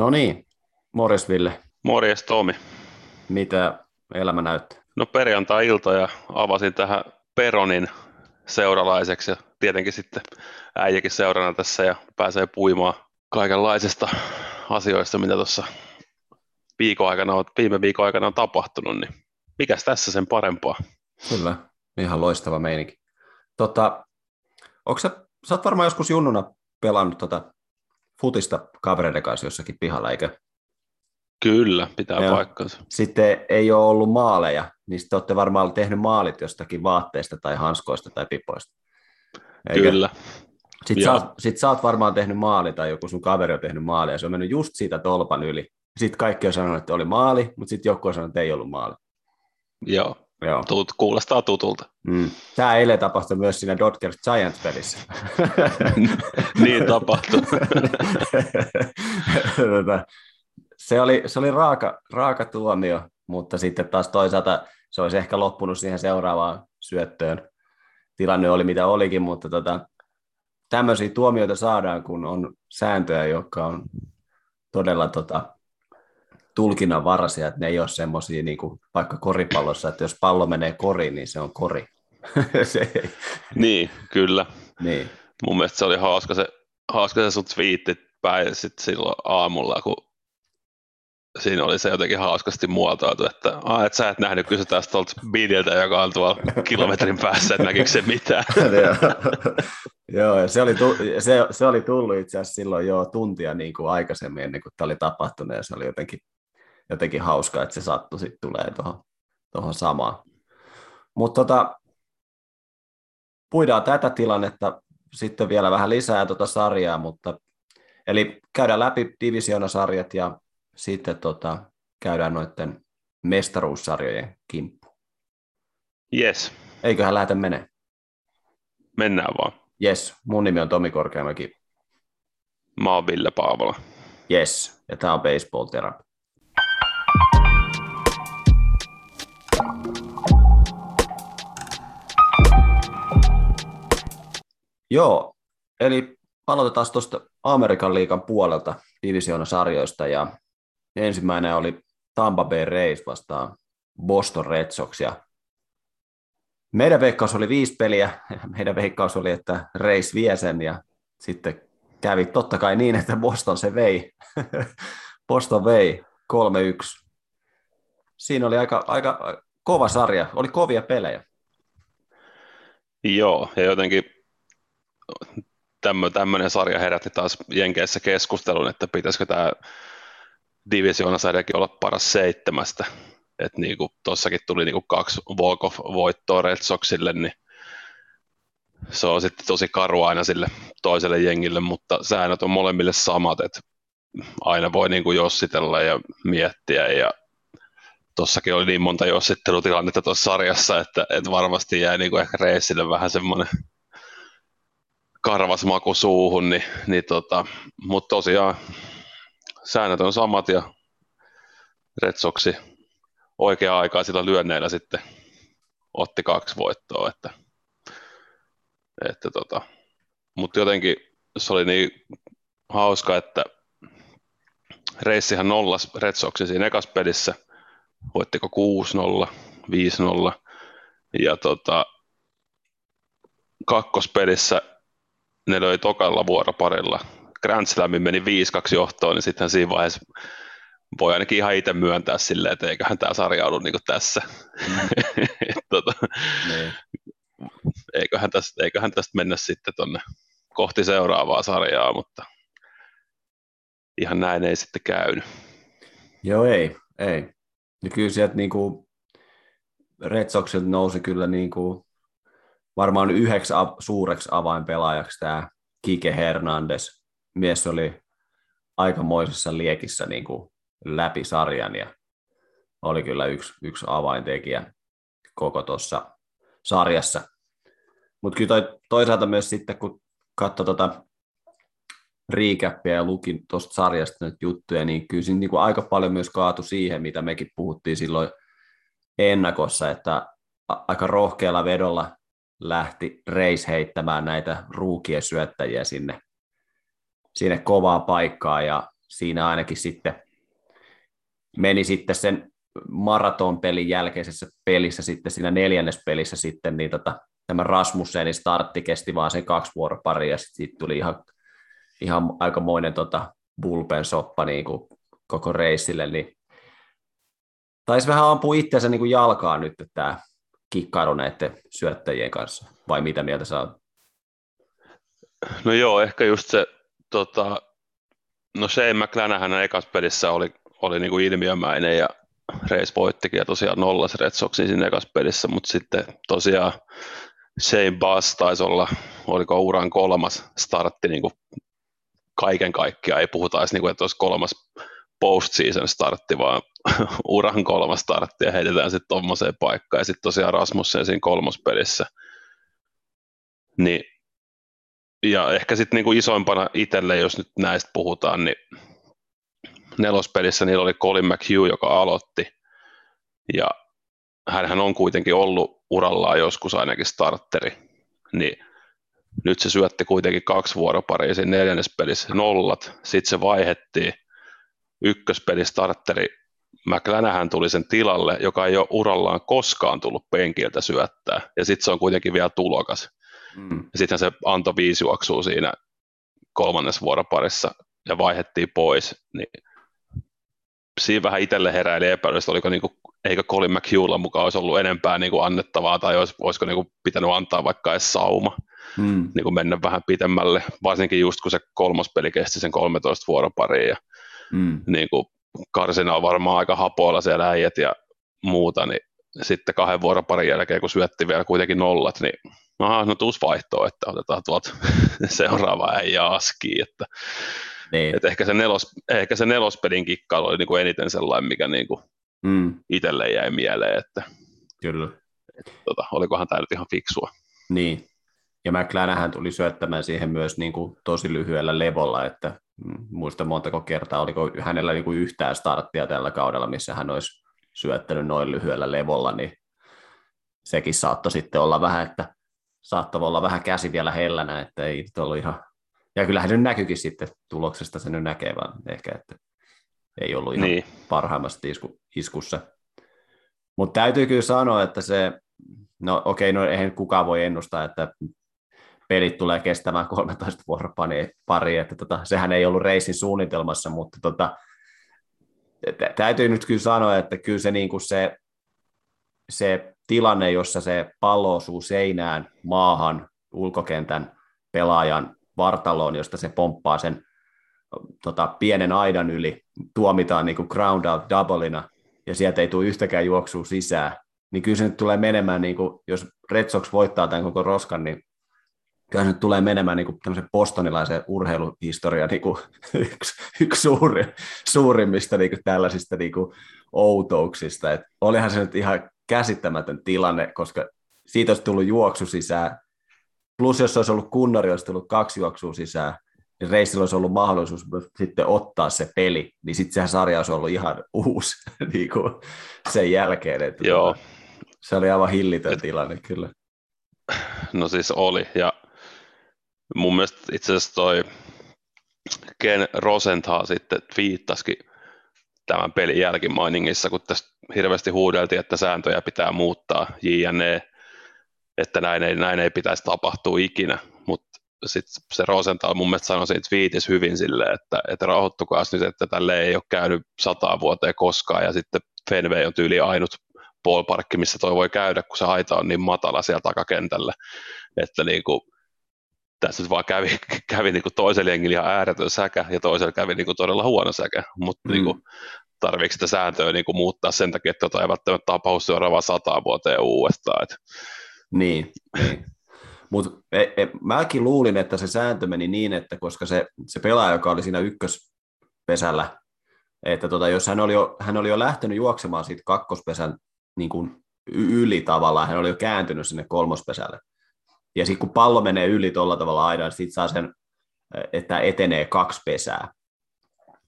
No niin, morjes Ville. Morjes Tomi. Mitä elämä näyttää? No perjantai-ilta ja avasin tähän Peronin seuralaiseksi ja tietenkin sitten äijäkin seurana tässä ja pääsee puimaan kaikenlaisista asioista, mitä tuossa viikon aikana, viime viikon aikana on tapahtunut, niin mikäs tässä sen parempaa? Kyllä, ihan loistava meininki. Tota, onko sä, sä oot varmaan joskus junnuna pelannut tota futista kavereiden kanssa jossakin pihalla, eikö? Kyllä, pitää Joo. paikkansa. Sitten ei ole ollut maaleja, niin sitten olette varmaan tehnyt maalit jostakin vaatteista tai hanskoista tai pipoista. Eikö? Kyllä. Sitten sä, oot, sit sä oot varmaan tehnyt maali tai joku sun kaveri on tehnyt maali ja se on mennyt just siitä tolpan yli. Sitten kaikki on sanonut, että oli maali, mutta sitten joku on sanonut, että ei ollut maali. Joo, Joo. Tut, kuulostaa tutulta. Mm. Tämä eilen tapahtui myös siinä Dodgers Giants-pelissä. niin tapahtui. Tota, se oli, se oli raaka, raaka tuomio, mutta sitten taas toisaalta se olisi ehkä loppunut siihen seuraavaan syöttöön. Tilanne oli mitä olikin, mutta tota, tämmöisiä tuomioita saadaan, kun on sääntöjä, jotka on todella tota, tulkinnan varasia, että ne ei ole semmoisia niin kuin vaikka koripallossa, että jos pallo menee koriin, niin se on kori. se ei. Niin, kyllä. Niin. Mun mielestä se oli hauska se, hauska se sun twiitti päin sit silloin aamulla, kun siinä oli se jotenkin hauskasti muotoiltu, että ah, et sä et nähnyt, kysytään tuolta Bidiltä, joka on tuolla kilometrin päässä, että näkikö se mitään. Joo, ja se oli, se, se oli tullut itse asiassa silloin jo tuntia niin kuin aikaisemmin ennen kuin tämä oli tapahtunut, ja se oli jotenkin, jotenkin hauska, että se sattui sitten tulee tuohon, tuohon samaan. Mutta tota, puidaan tätä tilannetta sitten vielä vähän lisää tuota sarjaa, mutta eli käydään läpi divisioonasarjat ja sitten tota, käydään noiden mestaruussarjojen kimppu. Yes. Eiköhän lähdetä menee. Mennään vaan. Yes, mun nimi on Tomi Korkeamäki. Mä oon Ville Paavola. Yes, ja tää on Baseball Therapy. Joo, eli aloitetaan tuosta Amerikan liikan puolelta divisioonasarjoista ja ensimmäinen oli Tampa Bay Rays vastaan Boston Red Sox ja meidän veikkaus oli viisi peliä, meidän veikkaus oli, että Rays vie sen ja sitten kävi totta kai niin, että Boston se vei. Boston vei 3-1. Siinä oli aika, aika kova sarja, oli kovia pelejä. Joo, ja jotenkin tämmöinen sarja herätti taas Jenkeissä keskustelun, että pitäisikö tämä divisioonasarjakin olla paras seitsemästä. Että niin kuin tuossakin tuli niin kuin kaksi walk-off-voittoa Red Soxille, niin se on sitten tosi karu aina sille toiselle jengille, mutta säännöt on molemmille samat, että aina voi niin kuin jossitella ja miettiä ja tuossakin oli niin monta jossittelutilannetta tuossa sarjassa, että, että varmasti jäi niin kuin ehkä reissille vähän semmoinen karvas maku suuhun, niin, niin tota, mutta tosiaan säännöt on samat ja Red Soxi oikea-aikaisilla lyönneillä sitten otti kaksi voittoa, että, että tota, mutta jotenkin se oli niin hauska, että reissihän nollas Red Soxi siinä ekas pelissä, voittiko 6-0, 5-0, ja tota, kakkospelissä ne löi tokalla vuoroparilla. Grand Slamin meni 5-2 johtoon, niin sitten siinä vaiheessa voi ainakin ihan itse myöntää silleen, että eiköhän tämä sarja ollut niin tässä. Mm. tota, niin. eiköhän, tästä, eiköhän tästä mennä sitten tonne kohti seuraavaa sarjaa, mutta ihan näin ei sitten käynyt. Joo, ei, ei. Ja kyllä sieltä niin kuin Red Soxilta nousi kyllä niin kuin varmaan yhdeksi suureksi avainpelaajaksi tämä Kike Hernandez. Mies oli aikamoisessa liekissä niin kuin läpi sarjan ja oli kyllä yksi, yksi avaintekijä koko tuossa sarjassa. Mutta kyllä toi, toisaalta myös sitten, kun katsoi tuota riikäppiä ja lukin tuosta sarjasta nyt juttuja, niin kyllä siinä niin kuin aika paljon myös kaatu siihen, mitä mekin puhuttiin silloin ennakossa, että aika rohkealla vedolla lähti Reis heittämään näitä ruukien syöttäjiä sinne, sinne kovaa paikkaa ja siinä ainakin sitten meni sitten sen maratonpelin jälkeisessä pelissä sitten siinä neljännes pelissä sitten, niin tota, tämä Rasmussenin startti kesti vaan sen kaksi vuoroparia, ja sitten siitä tuli ihan, ihan aikamoinen tota, bulpen soppa niin kuin koko reissille, niin taisi vähän ampua itseänsä niin kuin jalkaa nyt tämä kikkailu näiden syöttäjien kanssa, vai mitä mieltä sä oot? No joo, ehkä just se, tota, no Shane McClanahan ekas pelissä oli, oli niin kuin ilmiömäinen ja Reis voittikin ja tosiaan nollas Red Soxin siinä ekas pelissä, mutta sitten tosiaan Shane Bass taisi olla, oliko uran kolmas startti niin kuin kaiken kaikkiaan, ei puhuta edes niin kuin, että olisi kolmas post-season startti, vaan uran kolmas startti ja heitetään sitten tuommoiseen paikkaan. Ja sitten tosiaan Rasmussen siinä kolmospelissä. Niin, ja ehkä sitten niinku isoimpana itselle, jos nyt näistä puhutaan, niin nelospelissä niillä oli Colin McHugh, joka aloitti. Ja hän on kuitenkin ollut urallaan joskus ainakin starteri. Niin nyt se syötti kuitenkin kaksi vuoroparia siinä neljännes pelissä nollat. Sitten se vaihettiin ykköspeli starteri McLanahan tuli sen tilalle, joka ei ole urallaan koskaan tullut penkiltä syöttää, ja sitten se on kuitenkin vielä tulokas. Mm. Ja sitten se antoi viisi juoksua siinä kolmannes vuoroparissa ja vaihettiin pois, niin siinä vähän itselle heräili epäilys, oliko niinku, eikö Colin McHughlla mukaan olisi ollut enempää niinku annettavaa, tai olisi, olisiko niinku pitänyt antaa vaikka edes sauma, mm. niinku mennä vähän pitemmälle, varsinkin just kun se kolmospeli kesti sen 13 vuoroparia, ja mm. niinku, karsina on varmaan aika hapoilla siellä äijät ja muuta, niin sitten kahden vuoroparin jälkeen, kun syötti vielä kuitenkin nollat, niin aha, no tuus vaihtoa, että otetaan tuolta seuraava äijä askiin, että, niin. että ehkä, se nelos, ehkä se nelospelin kikkailu oli niin kuin eniten sellainen, mikä niin kuin mm. itselle jäi mieleen, että, Kyllä. että tota, olikohan tämä nyt ihan fiksua. Niin, ja McLanahan tuli syöttämään siihen myös niin kuin tosi lyhyellä levolla, että muista montako kertaa, oliko hänellä niin kuin yhtään starttia tällä kaudella, missä hän olisi syöttänyt noin lyhyellä levolla, niin sekin saattoi sitten olla vähän, että saattoi olla vähän käsi vielä hellänä, että ei ollut ihan, ja kyllähän se näkyykin sitten tuloksesta, se nyt näkee vaan ehkä, että ei ollut ihan niin. parhaimmassa isku, iskussa. Mutta täytyy kyllä sanoa, että se, no okei, no eihän kukaan voi ennustaa, että pelit tulee kestämään 13 vuoropari, että tota, sehän ei ollut reisin suunnitelmassa, mutta tota, täytyy nyt kyllä sanoa, että kyllä se, niin kuin se, se tilanne, jossa se pallo osuu seinään, maahan, ulkokentän pelaajan vartaloon, josta se pomppaa sen tota, pienen aidan yli, tuomitaan niin kuin ground out doubleina, ja sieltä ei tule yhtäkään juoksua sisään, niin kyllä se nyt tulee menemään, niin kuin, jos Red Sox voittaa tämän koko roskan, niin kyllä se nyt tulee menemään niin kuin tämmöisen postonilaisen urheiluhistorian niin kuin yksi, yksi suuri, suurimmista niin kuin tällaisista niin kuin outouksista. Et olihan se nyt ihan käsittämätön tilanne, koska siitä olisi tullut juoksu sisään. Plus jos olisi ollut kunnari, olisi tullut kaksi juoksua sisään, niin reissillä olisi ollut mahdollisuus sitten ottaa se peli, niin sitten sehän sarja olisi ollut ihan uusi niin kuin sen jälkeen. Että Joo. Se oli aivan hillitön tilanne kyllä. No siis oli, ja mun mielestä itse asiassa toi Ken Rosenthal sitten viittasikin tämän pelin jälkimainingissa, kun tästä hirveästi huudeltiin, että sääntöjä pitää muuttaa, JNE, että näin ei, näin ei pitäisi tapahtua ikinä, mutta sitten se Rosenthal mun mielestä sanoi siitä viitis hyvin silleen, että, että rauhoittukaa nyt, että tälle ei ole käynyt sataa vuoteen koskaan, ja sitten Fenway on tyyli ainut ballparkki, missä toi voi käydä, kun se aita on niin matala siellä takakentällä, että niin kuin, tässä nyt vaan kävi, kävi niin kuin toiselle jengille ihan ääretön säkä ja toiselle kävi niin kuin todella huono säkä, mutta mm. niin kuin, tarviiko sitä sääntöä niin kuin muuttaa sen takia, että tota ei välttämättä tapahdu seuraavaan sataan vuoteen uudestaan. Et. Niin, niin. mutta e, e, mäkin luulin, että se sääntö meni niin, että koska se, se pelaaja, joka oli siinä ykköspesällä, että tota, jos hän oli, jo, hän oli jo lähtenyt juoksemaan siitä kakkospesän niin kuin yli tavallaan, hän oli jo kääntynyt sinne kolmospesälle, ja sitten kun pallo menee yli tuolla tavalla aidan, sitten saa sen, että etenee kaksi pesää.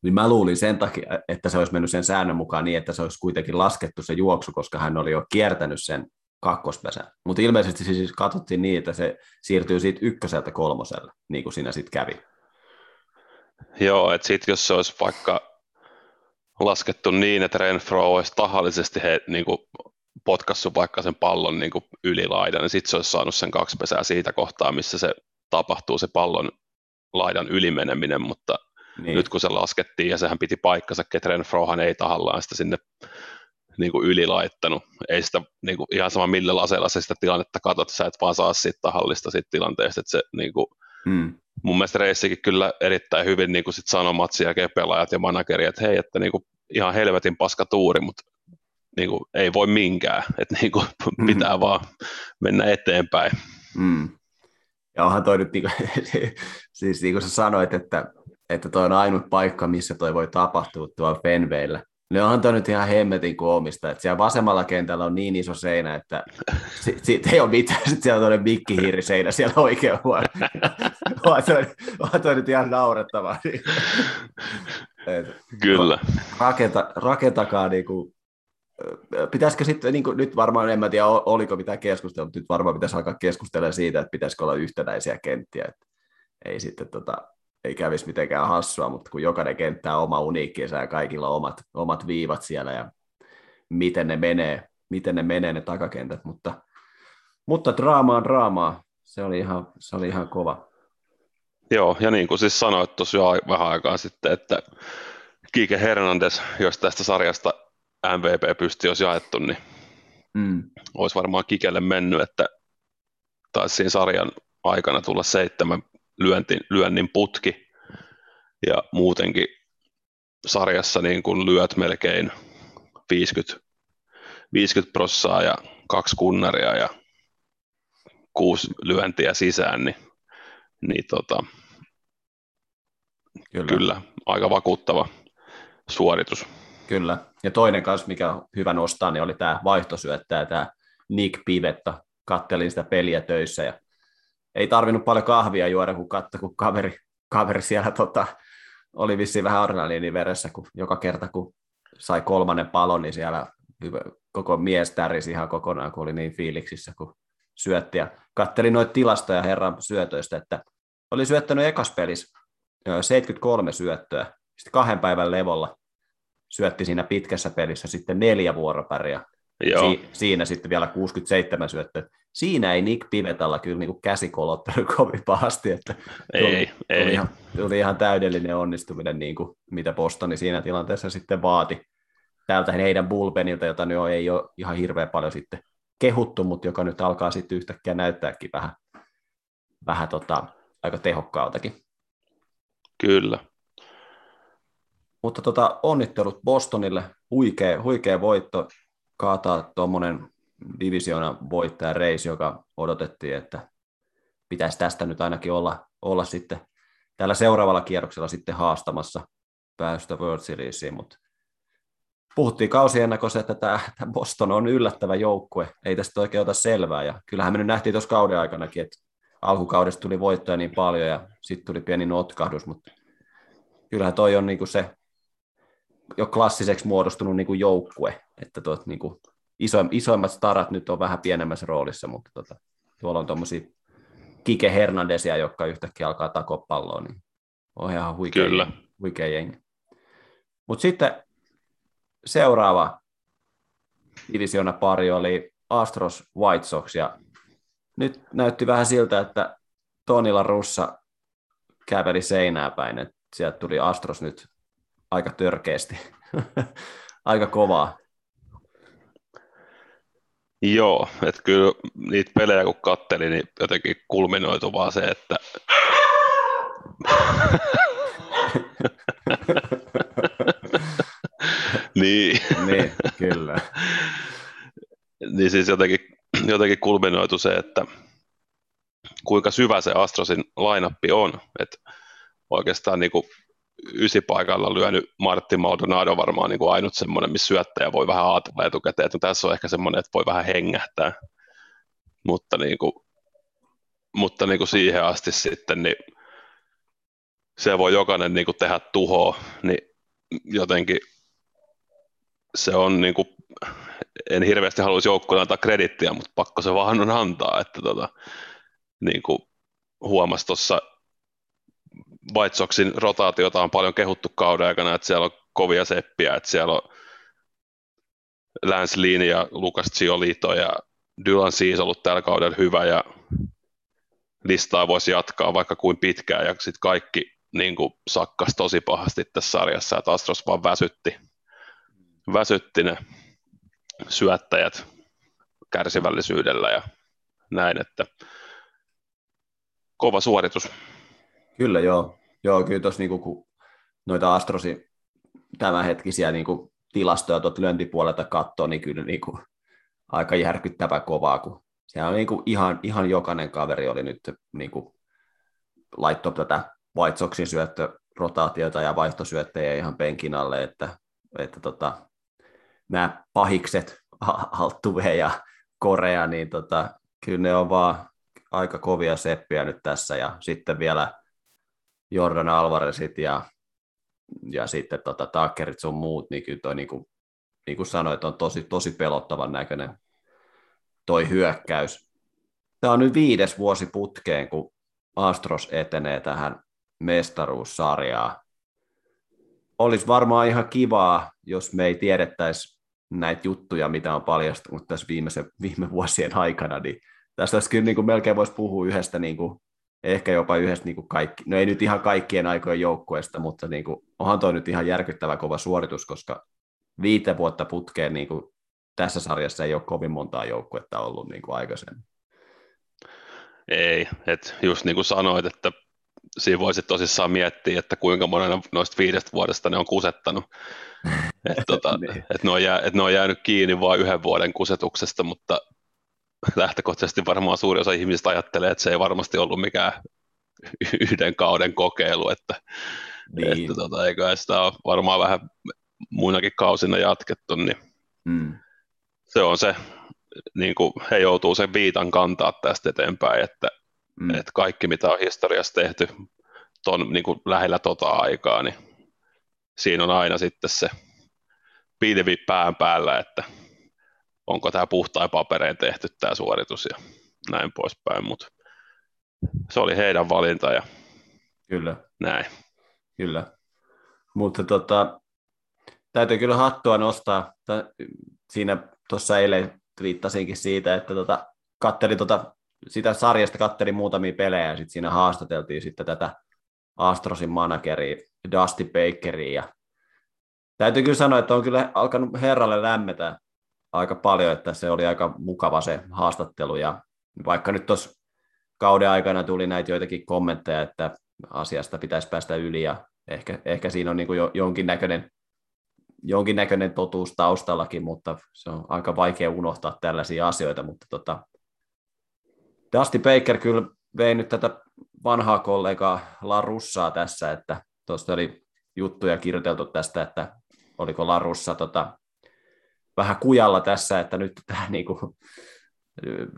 Niin mä luulin sen takia, että se olisi mennyt sen säännön mukaan niin, että se olisi kuitenkin laskettu se juoksu, koska hän oli jo kiertänyt sen kakkospesän. Mutta ilmeisesti siis katsottiin niin, että se siirtyy siitä ykköseltä kolmoselle, niin kuin siinä sitten kävi. Joo, että sitten jos se olisi vaikka laskettu niin, että Renfro olisi tahallisesti he, niin kuin, potkassut vaikka sen pallon niin kuin yli laidan, niin sitten se olisi saanut sen kaksi pesää siitä kohtaa, missä se tapahtuu se pallon laidan ylimeneminen, mutta niin. nyt kun se laskettiin ja sehän piti paikkansa, että Renfrohan ei tahallaan sitä sinne niin kuin ylilaittanut. Ei sitä niin kuin, ihan sama millä laseella se sitä tilannetta katsot, sä et vaan saa siitä tahallista siitä tilanteesta, että se niin kuin, hmm. mun mielestä reissikin kyllä erittäin hyvin niin kuin sit sanoi Matsi ja pelaajat ja manageri, että hei, että niin kuin, ihan helvetin paska tuuri, mutta niin kuin, ei voi minkään, että niin kuin, hmm. pitää vaan mennä eteenpäin. Hmm. Ja onhan toi nyt, niin kuin, siis niin kuin sä sanoit, että, että toi on ainut paikka, missä toi voi tapahtua tuolla Fenveillä. Ne onhan toi nyt ihan hemmetin koomista, että siellä vasemmalla kentällä on niin iso seinä, että siitä si- ei ole mitään, sitten siellä on toinen mikkihiiriseinä siellä oikein huono. on, toi, on toi nyt ihan naurettavaa. Kyllä. Rakenta, rakentakaa niin kuin, pitäisikö sitten, niin kuin, nyt varmaan en mä tiedä oliko mitään keskustelua, mutta nyt varmaan pitäisi alkaa keskustella siitä, että pitäisikö olla yhtenäisiä kenttiä, että ei sitten tota, ei kävisi mitenkään hassua, mutta kun jokainen kenttä on oma uniikkinsa ja kaikilla on omat, omat viivat siellä ja miten ne menee, miten ne menee ne takakentät, mutta, mutta draamaa draamaa, se oli ihan, se oli ihan kova. Joo, ja niin kuin siis sanoit tuossa jo vähän aikaa sitten, että Kike Hernandez, jos tästä sarjasta MVP pysti olisi jaettu, niin mm. olisi varmaan Kikelle mennyt, että taisi siinä sarjan aikana tulla seitsemän lyöntin, lyönnin putki ja muutenkin sarjassa niin kun lyöt melkein 50, 50 prossaa ja kaksi kunnaria ja kuusi lyöntiä sisään, niin, niin tota, kyllä. kyllä aika vakuuttava suoritus. Kyllä. Ja toinen kanssa, mikä on hyvä nostaa, niin oli tämä vaihtosyöttäjä, tämä Nick Pivetta. Kattelin sitä peliä töissä ja ei tarvinnut paljon kahvia juoda, kun katso, kun kaveri, kaveri siellä tota, oli vissiin vähän adrenaliini veressä, kun joka kerta, kun sai kolmannen palon, niin siellä koko mies tärisi ihan kokonaan, kun oli niin fiiliksissä, kun syötti. Ja kattelin noita tilastoja herran syötöistä, että oli syöttänyt ekas pelissä 73 syöttöä, sitten kahden päivän levolla syötti siinä pitkässä pelissä sitten neljä vuoropäriä. Joo. Si- siinä sitten vielä 67 syöttöä siinä ei Nick Pivetalla kyllä niin käsi kolottelu kovin pahasti, että ei, tuli, ei. Tuli, ihan, tuli ihan täydellinen onnistuminen, niin kuin, mitä Bostoni siinä tilanteessa sitten vaati täältä heidän bullpenilta, jota nyt ei ole ihan hirveän paljon sitten kehuttu, mutta joka nyt alkaa sitten yhtäkkiä näyttääkin vähän, vähän tota, aika tehokkaaltakin. Kyllä. Mutta tota, onnittelut Bostonille, huikea, huikea voitto, kaataa tuommoinen divisioona voittaja reisi, joka odotettiin, että pitäisi tästä nyt ainakin olla, olla sitten tällä seuraavalla kierroksella sitten haastamassa päästä World Seriesiin, mutta puhuttiin kausiennakossa, että tämä, tämä Boston on yllättävä joukkue, ei tästä oikein ota selvää, ja kyllähän me nyt nähtiin tuossa kauden aikanakin, että alkukaudesta tuli voittoja niin paljon, ja sitten tuli pieni notkahdus, mutta kyllähän toi on niinku se jo klassiseksi muodostunut niinku joukkue, että tuot niinku iso, isoimmat starat nyt on vähän pienemmässä roolissa, mutta tota, tuolla on tuommoisia Kike Hernandezia, jotka yhtäkkiä alkaa takoa palloa, niin on ihan huikea, Kyllä. huikea jengi. Mutta sitten seuraava divisiona pari oli Astros White Sox, ja nyt näytti vähän siltä, että Tonilla Russa käveli seinää päin, että sieltä tuli Astros nyt aika törkeästi, aika kovaa. Joo, että kyllä niitä pelejä kun kattelin, niin jotenkin kulminoitu vaan se, että niin. niin, kyllä. niin siis jotenkin, jotenkin kulminoitu se, että kuinka syvä se Astrosin lainappi on. Että oikeastaan niin kuin ysipaikalla lyönyt Martti Maldonado varmaan niin kuin ainut semmoinen, missä syöttäjä voi vähän ajatella etukäteen, että no tässä on ehkä semmoinen, että voi vähän hengähtää. Mutta, niin kuin, mutta niin kuin siihen asti sitten, niin se voi jokainen niin kuin tehdä tuhoa, niin jotenkin se on niin kuin, en hirveästi haluaisi joukkueelle antaa kredittiä, mutta pakko se vaan on antaa, että tota, niin kuin huomasi tuossa White Soxin rotaatiota on paljon kehuttu kauden aikana, että siellä on kovia seppiä, että siellä on Lance Lin ja Lucas Giolito ja Dylan Siis ollut tällä kaudella hyvä ja listaa voisi jatkaa vaikka kuin pitkään ja sitten kaikki niin kuin sakkas tosi pahasti tässä sarjassa, että Astros vaan väsytti, väsytti ne syöttäjät kärsivällisyydellä ja näin, että kova suoritus. Kyllä joo, joo kyllä tuossa niinku, noita Astrosin tämänhetkisiä niinku tilastoja tuot lyöntipuolelta katsoo, niin kyllä niinku, aika järkyttävä kovaa, kun siellä on niinku ihan, ihan jokainen kaveri oli nyt niinku, laittoi tätä White Soxin syöttö rotaatiota ja vaihtosyöttejä ihan penkin alle, että, että tota, nämä pahikset, Altuve ja Korea, niin tota, kyllä ne on vaan aika kovia seppiä nyt tässä, ja sitten vielä Jordan Alvarezit ja, ja sitten tota, Tuckerit sun muut, niin kyllä toi, niin kuin, niin kuin sanoit, on tosi, tosi pelottavan näköinen toi hyökkäys. Tämä on nyt viides vuosi putkeen, kun Astros etenee tähän mestaruussarjaan. Olisi varmaan ihan kivaa, jos me ei tiedettäisi näitä juttuja, mitä on paljastunut tässä viimeisen, viime vuosien aikana, niin tästä olisi kyllä niin kuin melkein voisi puhua yhdestä, niin kuin, ehkä jopa yhdestä niin kuin kaikki, no ei nyt ihan kaikkien aikojen joukkueesta, mutta niin kuin, onhan toi nyt ihan järkyttävä kova suoritus, koska viite vuotta putkeen niin kuin, tässä sarjassa ei ole kovin montaa joukkuetta ollut niin kuin aikaisemmin. Ei, että just niin kuin sanoit, että siinä voisi tosissaan miettiä, että kuinka monen noista viidestä vuodesta ne on kusettanut. että tota, niin. et ne, on jää, et ne on jäänyt kiinni vain yhden vuoden kusetuksesta, mutta lähtökohtaisesti varmaan suuri osa ihmisistä ajattelee, että se ei varmasti ollut mikään yhden kauden kokeilu, että, niin. että tota, eikä sitä ole varmaan vähän muinakin kausina jatkettu, niin mm. se on se, niin kuin he joutuu sen viitan kantaa tästä eteenpäin, että Mm. Et kaikki, mitä on historiassa tehty ton, niin kuin lähellä tota aikaa, niin siinä on aina sitten se pilvi pään päällä, että onko tämä puhtain papereen tehty tämä suoritus ja näin poispäin, mutta se oli heidän valinta ja Kyllä. näin. Kyllä. Mutta tota, täytyy kyllä hattua nostaa. Siinä tuossa eilen viittasinkin siitä, että tota, kattelin tota sitä sarjasta kattelin muutamia pelejä ja sitten siinä haastateltiin sitten tätä Astrosin manageria Dusty Bakeria. Ja täytyy kyllä sanoa, että on kyllä alkanut herralle lämmetä aika paljon, että se oli aika mukava se haastattelu. Ja vaikka nyt tuossa kauden aikana tuli näitä joitakin kommentteja, että asiasta pitäisi päästä yli ja ehkä, ehkä siinä on niin kuin jo, jonkinnäköinen, jonkinnäköinen totuus taustallakin, mutta se on aika vaikea unohtaa tällaisia asioita, mutta tota, Dusty Baker kyllä vei nyt tätä vanhaa kollegaa Larussaa tässä, että tuosta oli juttuja kirjoiteltu tästä, että oliko Larussa tota, vähän kujalla tässä, että nyt tämä niin kuin,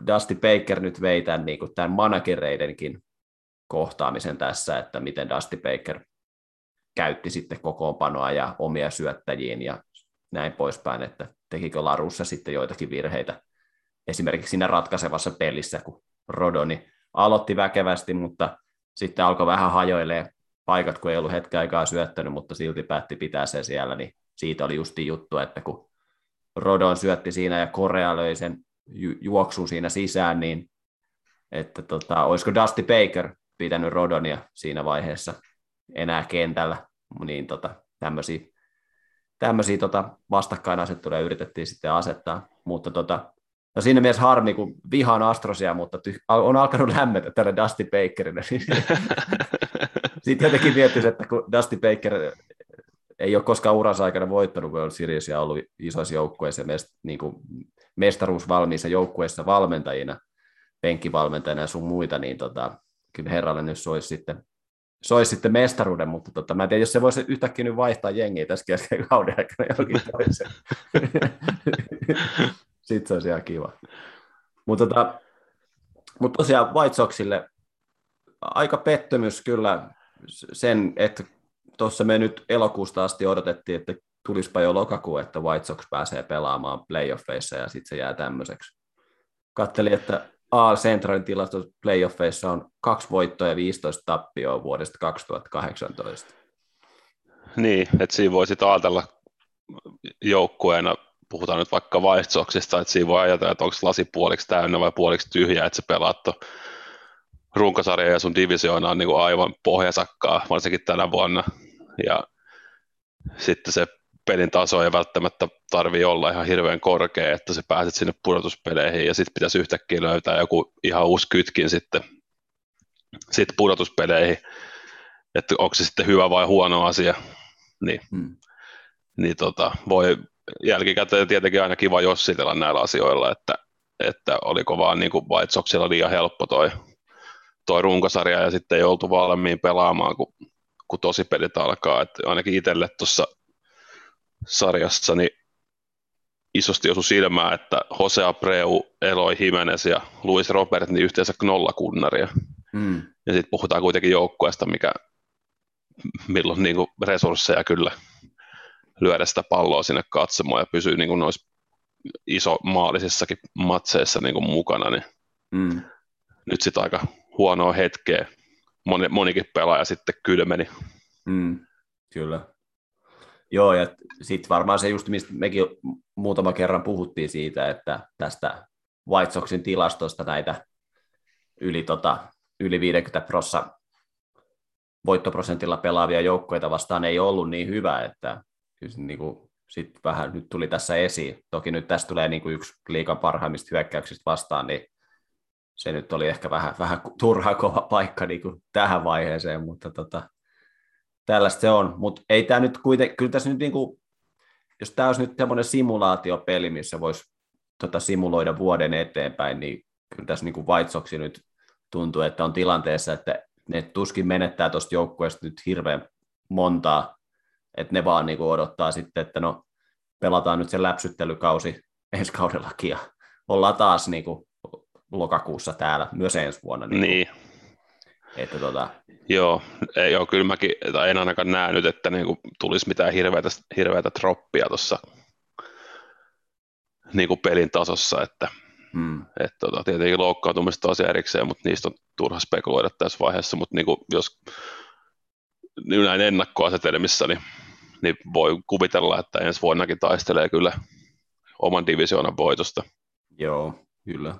Dusty Baker nyt vei tämän, niin kuin, tämän managereidenkin kohtaamisen tässä, että miten Dusty Baker käytti sitten kokoonpanoa ja omia syöttäjiin ja näin poispäin, että tekikö Larussa sitten joitakin virheitä esimerkiksi siinä ratkaisevassa pelissä, kun Rodoni aloitti väkevästi, mutta sitten alkoi vähän hajoilee paikat, kun ei ollut hetken aikaa syöttänyt, mutta silti päätti pitää se siellä, niin siitä oli justi juttu, että kun Rodon syötti siinä ja Korea löi sen ju- juoksun siinä sisään, niin että tota, olisiko Dusty Baker pitänyt Rodonia siinä vaiheessa enää kentällä, niin tota, tämmöisiä, tämmöisiä tota, vastakkainasetteluja yritettiin sitten asettaa, mutta tota, No siinä mielessä harmi, kun vihaan Astrosia, mutta ty- on alkanut lämmetä tällä Dusty Bakerille. Sitten jotenkin miettisin, että kun Dusty Baker ei ole koskaan uransa aikana voittanut World Series ja ollut isoissa joukkueissa mest, niin kuin mestaruusvalmiissa joukkueissa valmentajina, penkkivalmentajina ja sun muita, niin tota, kyllä herralle nyt soisi sitten, soisi sitten mestaruuden, mutta tota, mä en tiedä, jos se voisi yhtäkkiä nyt vaihtaa jengiä tässä kesken kauden aikana johonkin toiseen. Sitten se olisi ihan kiva. Mutta tota, mut tosiaan White Soxille aika pettymys kyllä sen, että tuossa me nyt elokuusta asti odotettiin, että tulispa jo lokakuu, että White Sox pääsee pelaamaan playoffeissa ja sitten se jää tämmöiseksi. Kattelin, että AL Centralin tilastot playoffeissa on kaksi voittoa ja 15 tappioa vuodesta 2018. Niin, että siinä voisi ajatella joukkueena, puhutaan nyt vaikka White että siinä voi ajatella, että onko lasi puoliksi täynnä vai puoliksi tyhjä, että se pelaat runkosarja ja sun divisioona on niin kuin aivan pohjasakkaa, varsinkin tänä vuonna. Ja sitten se pelin taso ei välttämättä tarvi olla ihan hirveän korkea, että sä pääset sinne pudotuspeleihin ja sitten pitäisi yhtäkkiä löytää joku ihan uusi kytkin sitten, sitten pudotuspeleihin, että onko se sitten hyvä vai huono asia, niin, hmm. niin tota, voi jälkikäteen tietenkin aina kiva jossitella näillä asioilla, että, että oliko vaan niin kuin White Soxilla liian helppo toi, toi runkosarja ja sitten ei oltu valmiin pelaamaan, kun, kun tosi pelit alkaa, että ainakin itselle tuossa sarjassa niin isosti osui silmään, että Jose Abreu, Eloi Jimenez ja Luis Robert niin yhteensä nolla kunnaria. Mm. Ja sitten puhutaan kuitenkin joukkueesta, mikä milloin niin kuin resursseja kyllä lyödä sitä palloa sinne katsomaan ja pysyy niin kuin noissa iso maalisissakin matseissa niin kuin mukana, niin mm. nyt sitten aika huonoa hetkeä moni, monikin pelaaja sitten kylmeni. Mm, kyllä. Joo, ja sitten varmaan se just, mistä mekin muutama kerran puhuttiin siitä, että tästä White Soxin tilastosta näitä yli, tota, yli 50 prossa voittoprosentilla pelaavia joukkoita vastaan ei ollut niin hyvä, että kyllä niin kuin, sit vähän nyt tuli tässä esiin. Toki nyt tässä tulee niin kuin yksi liikan parhaimmista hyökkäyksistä vastaan, niin se nyt oli ehkä vähän, vähän turha kova paikka niin kuin tähän vaiheeseen, mutta tota, tällaista se on. Mutta ei tämä nyt kuitenkin, kyllä tässä nyt niin kuin, jos tämä olisi nyt semmoinen simulaatiopeli, missä voisi tota, simuloida vuoden eteenpäin, niin kyllä tässä niin kuin Sox nyt tuntuu, että on tilanteessa, että ne tuskin menettää tuosta joukkueesta nyt hirveän montaa, että ne vaan niin kuin odottaa sitten, että no pelataan nyt se läpsyttelykausi ensi kaudellakin ja ollaan taas niin kuin lokakuussa täällä myös ensi vuonna. Niin. niin. Että tota... Joo, ei, joo, kyllä mäkin tai en ainakaan nähnyt, että niin kuin tulisi mitään hirveätä, hirveätä troppia tuossa niin kuin pelin tasossa, että hmm. et, tota, tietenkin loukkaantumista asia erikseen, mutta niistä on turha spekuloida tässä vaiheessa, mutta niin kuin, jos niin näin ennakkoasetelmissa, niin, niin voi kuvitella, että ensi vuonnakin taistelee kyllä oman divisioonan voitosta. Joo, kyllä.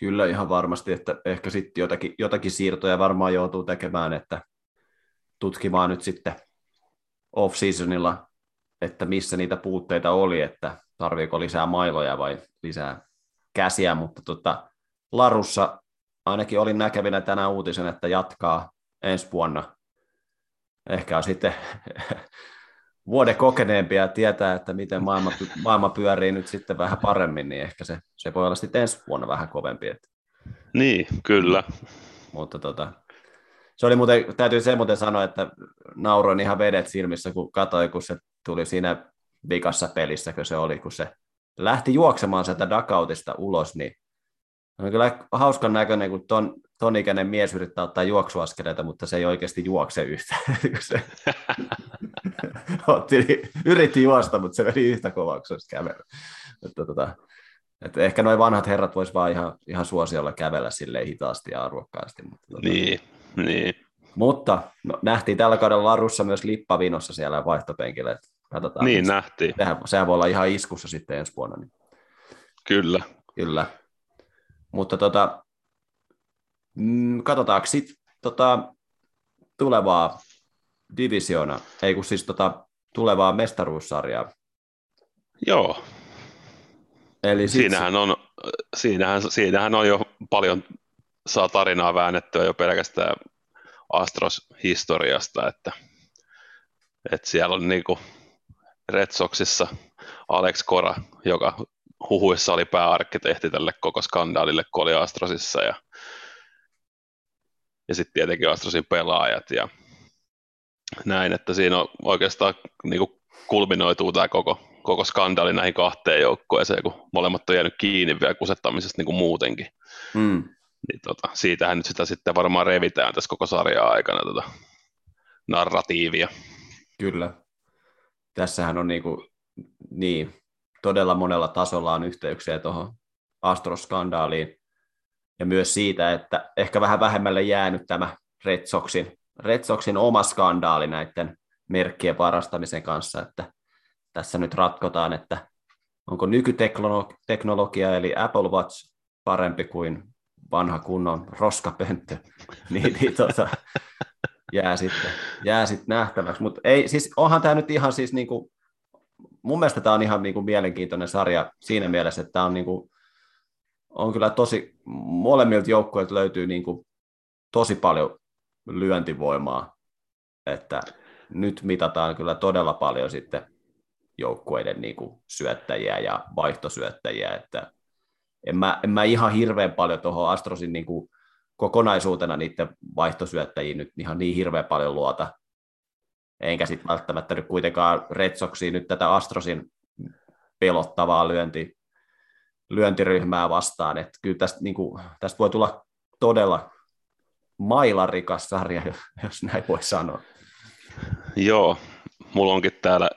Kyllä ihan varmasti, että ehkä sitten jotakin, jotakin siirtoja varmaan joutuu tekemään, että tutkimaan nyt sitten off-seasonilla, että missä niitä puutteita oli, että tarviiko lisää mailoja vai lisää käsiä, mutta tota, Larussa ainakin olin näkevinä tänä uutisen, että jatkaa ensi vuonna. Ehkä on sitten vuoden kokeneempi ja tietää, että miten maailma, maailma pyörii nyt sitten vähän paremmin, niin ehkä se, se voi olla sitten ensi vuonna vähän kovempi. Että. Niin, kyllä. Mutta tota, se oli muuten, täytyy se muuten sanoa, että nauroin ihan vedet silmissä, kun katsoin, kun se tuli siinä vikassa pelissä, kun se oli, kun se lähti juoksemaan sieltä dugoutista ulos, niin on kyllä hauskan näköinen, kun ton, ton ikäinen mies yrittää ottaa juoksuaskeleita, mutta se ei oikeasti juokse yhtään. se otti, yritti juosta, mutta se meni yhtä kovaksi, jos kävellä. Että, tota, että ehkä noin vanhat herrat vois vaan ihan, ihan suosiolla kävellä silleen hitaasti ja arvokkaasti. Mutta, tota, niin, niin. Mutta no, nähtiin tällä kaudella Larussa myös lippavinossa siellä vaihtopenkillä. Että katsotaan, niin, nähtiin. Sehän, sehän voi olla ihan iskussa sitten ensi vuonna. Niin. Kyllä. Kyllä. Mutta tota, mm, katsotaanko sitten tota, tulevaa divisiona, ei kun siis tota, tulevaa mestaruussarjaa. Joo. Eli sit... siinähän, on, siinähän, siinähän on jo paljon saa tarinaa väännettyä jo pelkästään Astros-historiasta, että, että siellä on niinku Red Soxissa Alex Cora, joka huhuissa oli pääarkkitehti tälle koko skandaalille, kun oli Astrosissa ja, ja sitten tietenkin Astrosin pelaajat ja näin, että siinä on oikeastaan niin kuin kulminoituu tämä koko, koko skandaali näihin kahteen joukkueeseen, kun molemmat on jäänyt kiinni vielä kusettamisesta niin kuin muutenkin. Mm. Niin tota, siitähän nyt sitä sitten varmaan revitään tässä koko sarjaa aikana tota narratiivia. Kyllä. Tässähän on niin, kuin, niin todella monella tasolla on yhteyksiä tuohon astroskandaaliin. ja myös siitä, että ehkä vähän vähemmälle jäänyt tämä Red Soxin, Red Soxin oma skandaali näiden merkkien parastamisen kanssa, että tässä nyt ratkotaan, että onko nykyteknologia eli Apple Watch parempi kuin vanha kunnon roskapönttö, niin, niin tota, jää sitten, jää sitten nähtäväksi. Mutta ei, siis onhan tämä nyt ihan siis niinku, mun mielestä tämä on ihan niinku mielenkiintoinen sarja siinä mielessä, että tämä on, niinku, on kyllä tosi, molemmilta joukkueilta löytyy niinku tosi paljon lyöntivoimaa, että nyt mitataan kyllä todella paljon sitten joukkueiden niinku syöttäjiä ja vaihtosyöttäjiä, että en mä, en mä ihan hirveän paljon tuohon Astrosin niin kuin kokonaisuutena niiden vaihtosyöttäjiin nyt ihan niin hirveän paljon luota. Enkä sitten välttämättä nyt kuitenkaan Red Soxiin nyt tätä Astrosin pelottavaa lyönti, lyöntiryhmää vastaan. Että kyllä tästä, niin kuin, tästä voi tulla todella mailarikas sarja, jos näin voi sanoa. Joo, mulla onkin täällä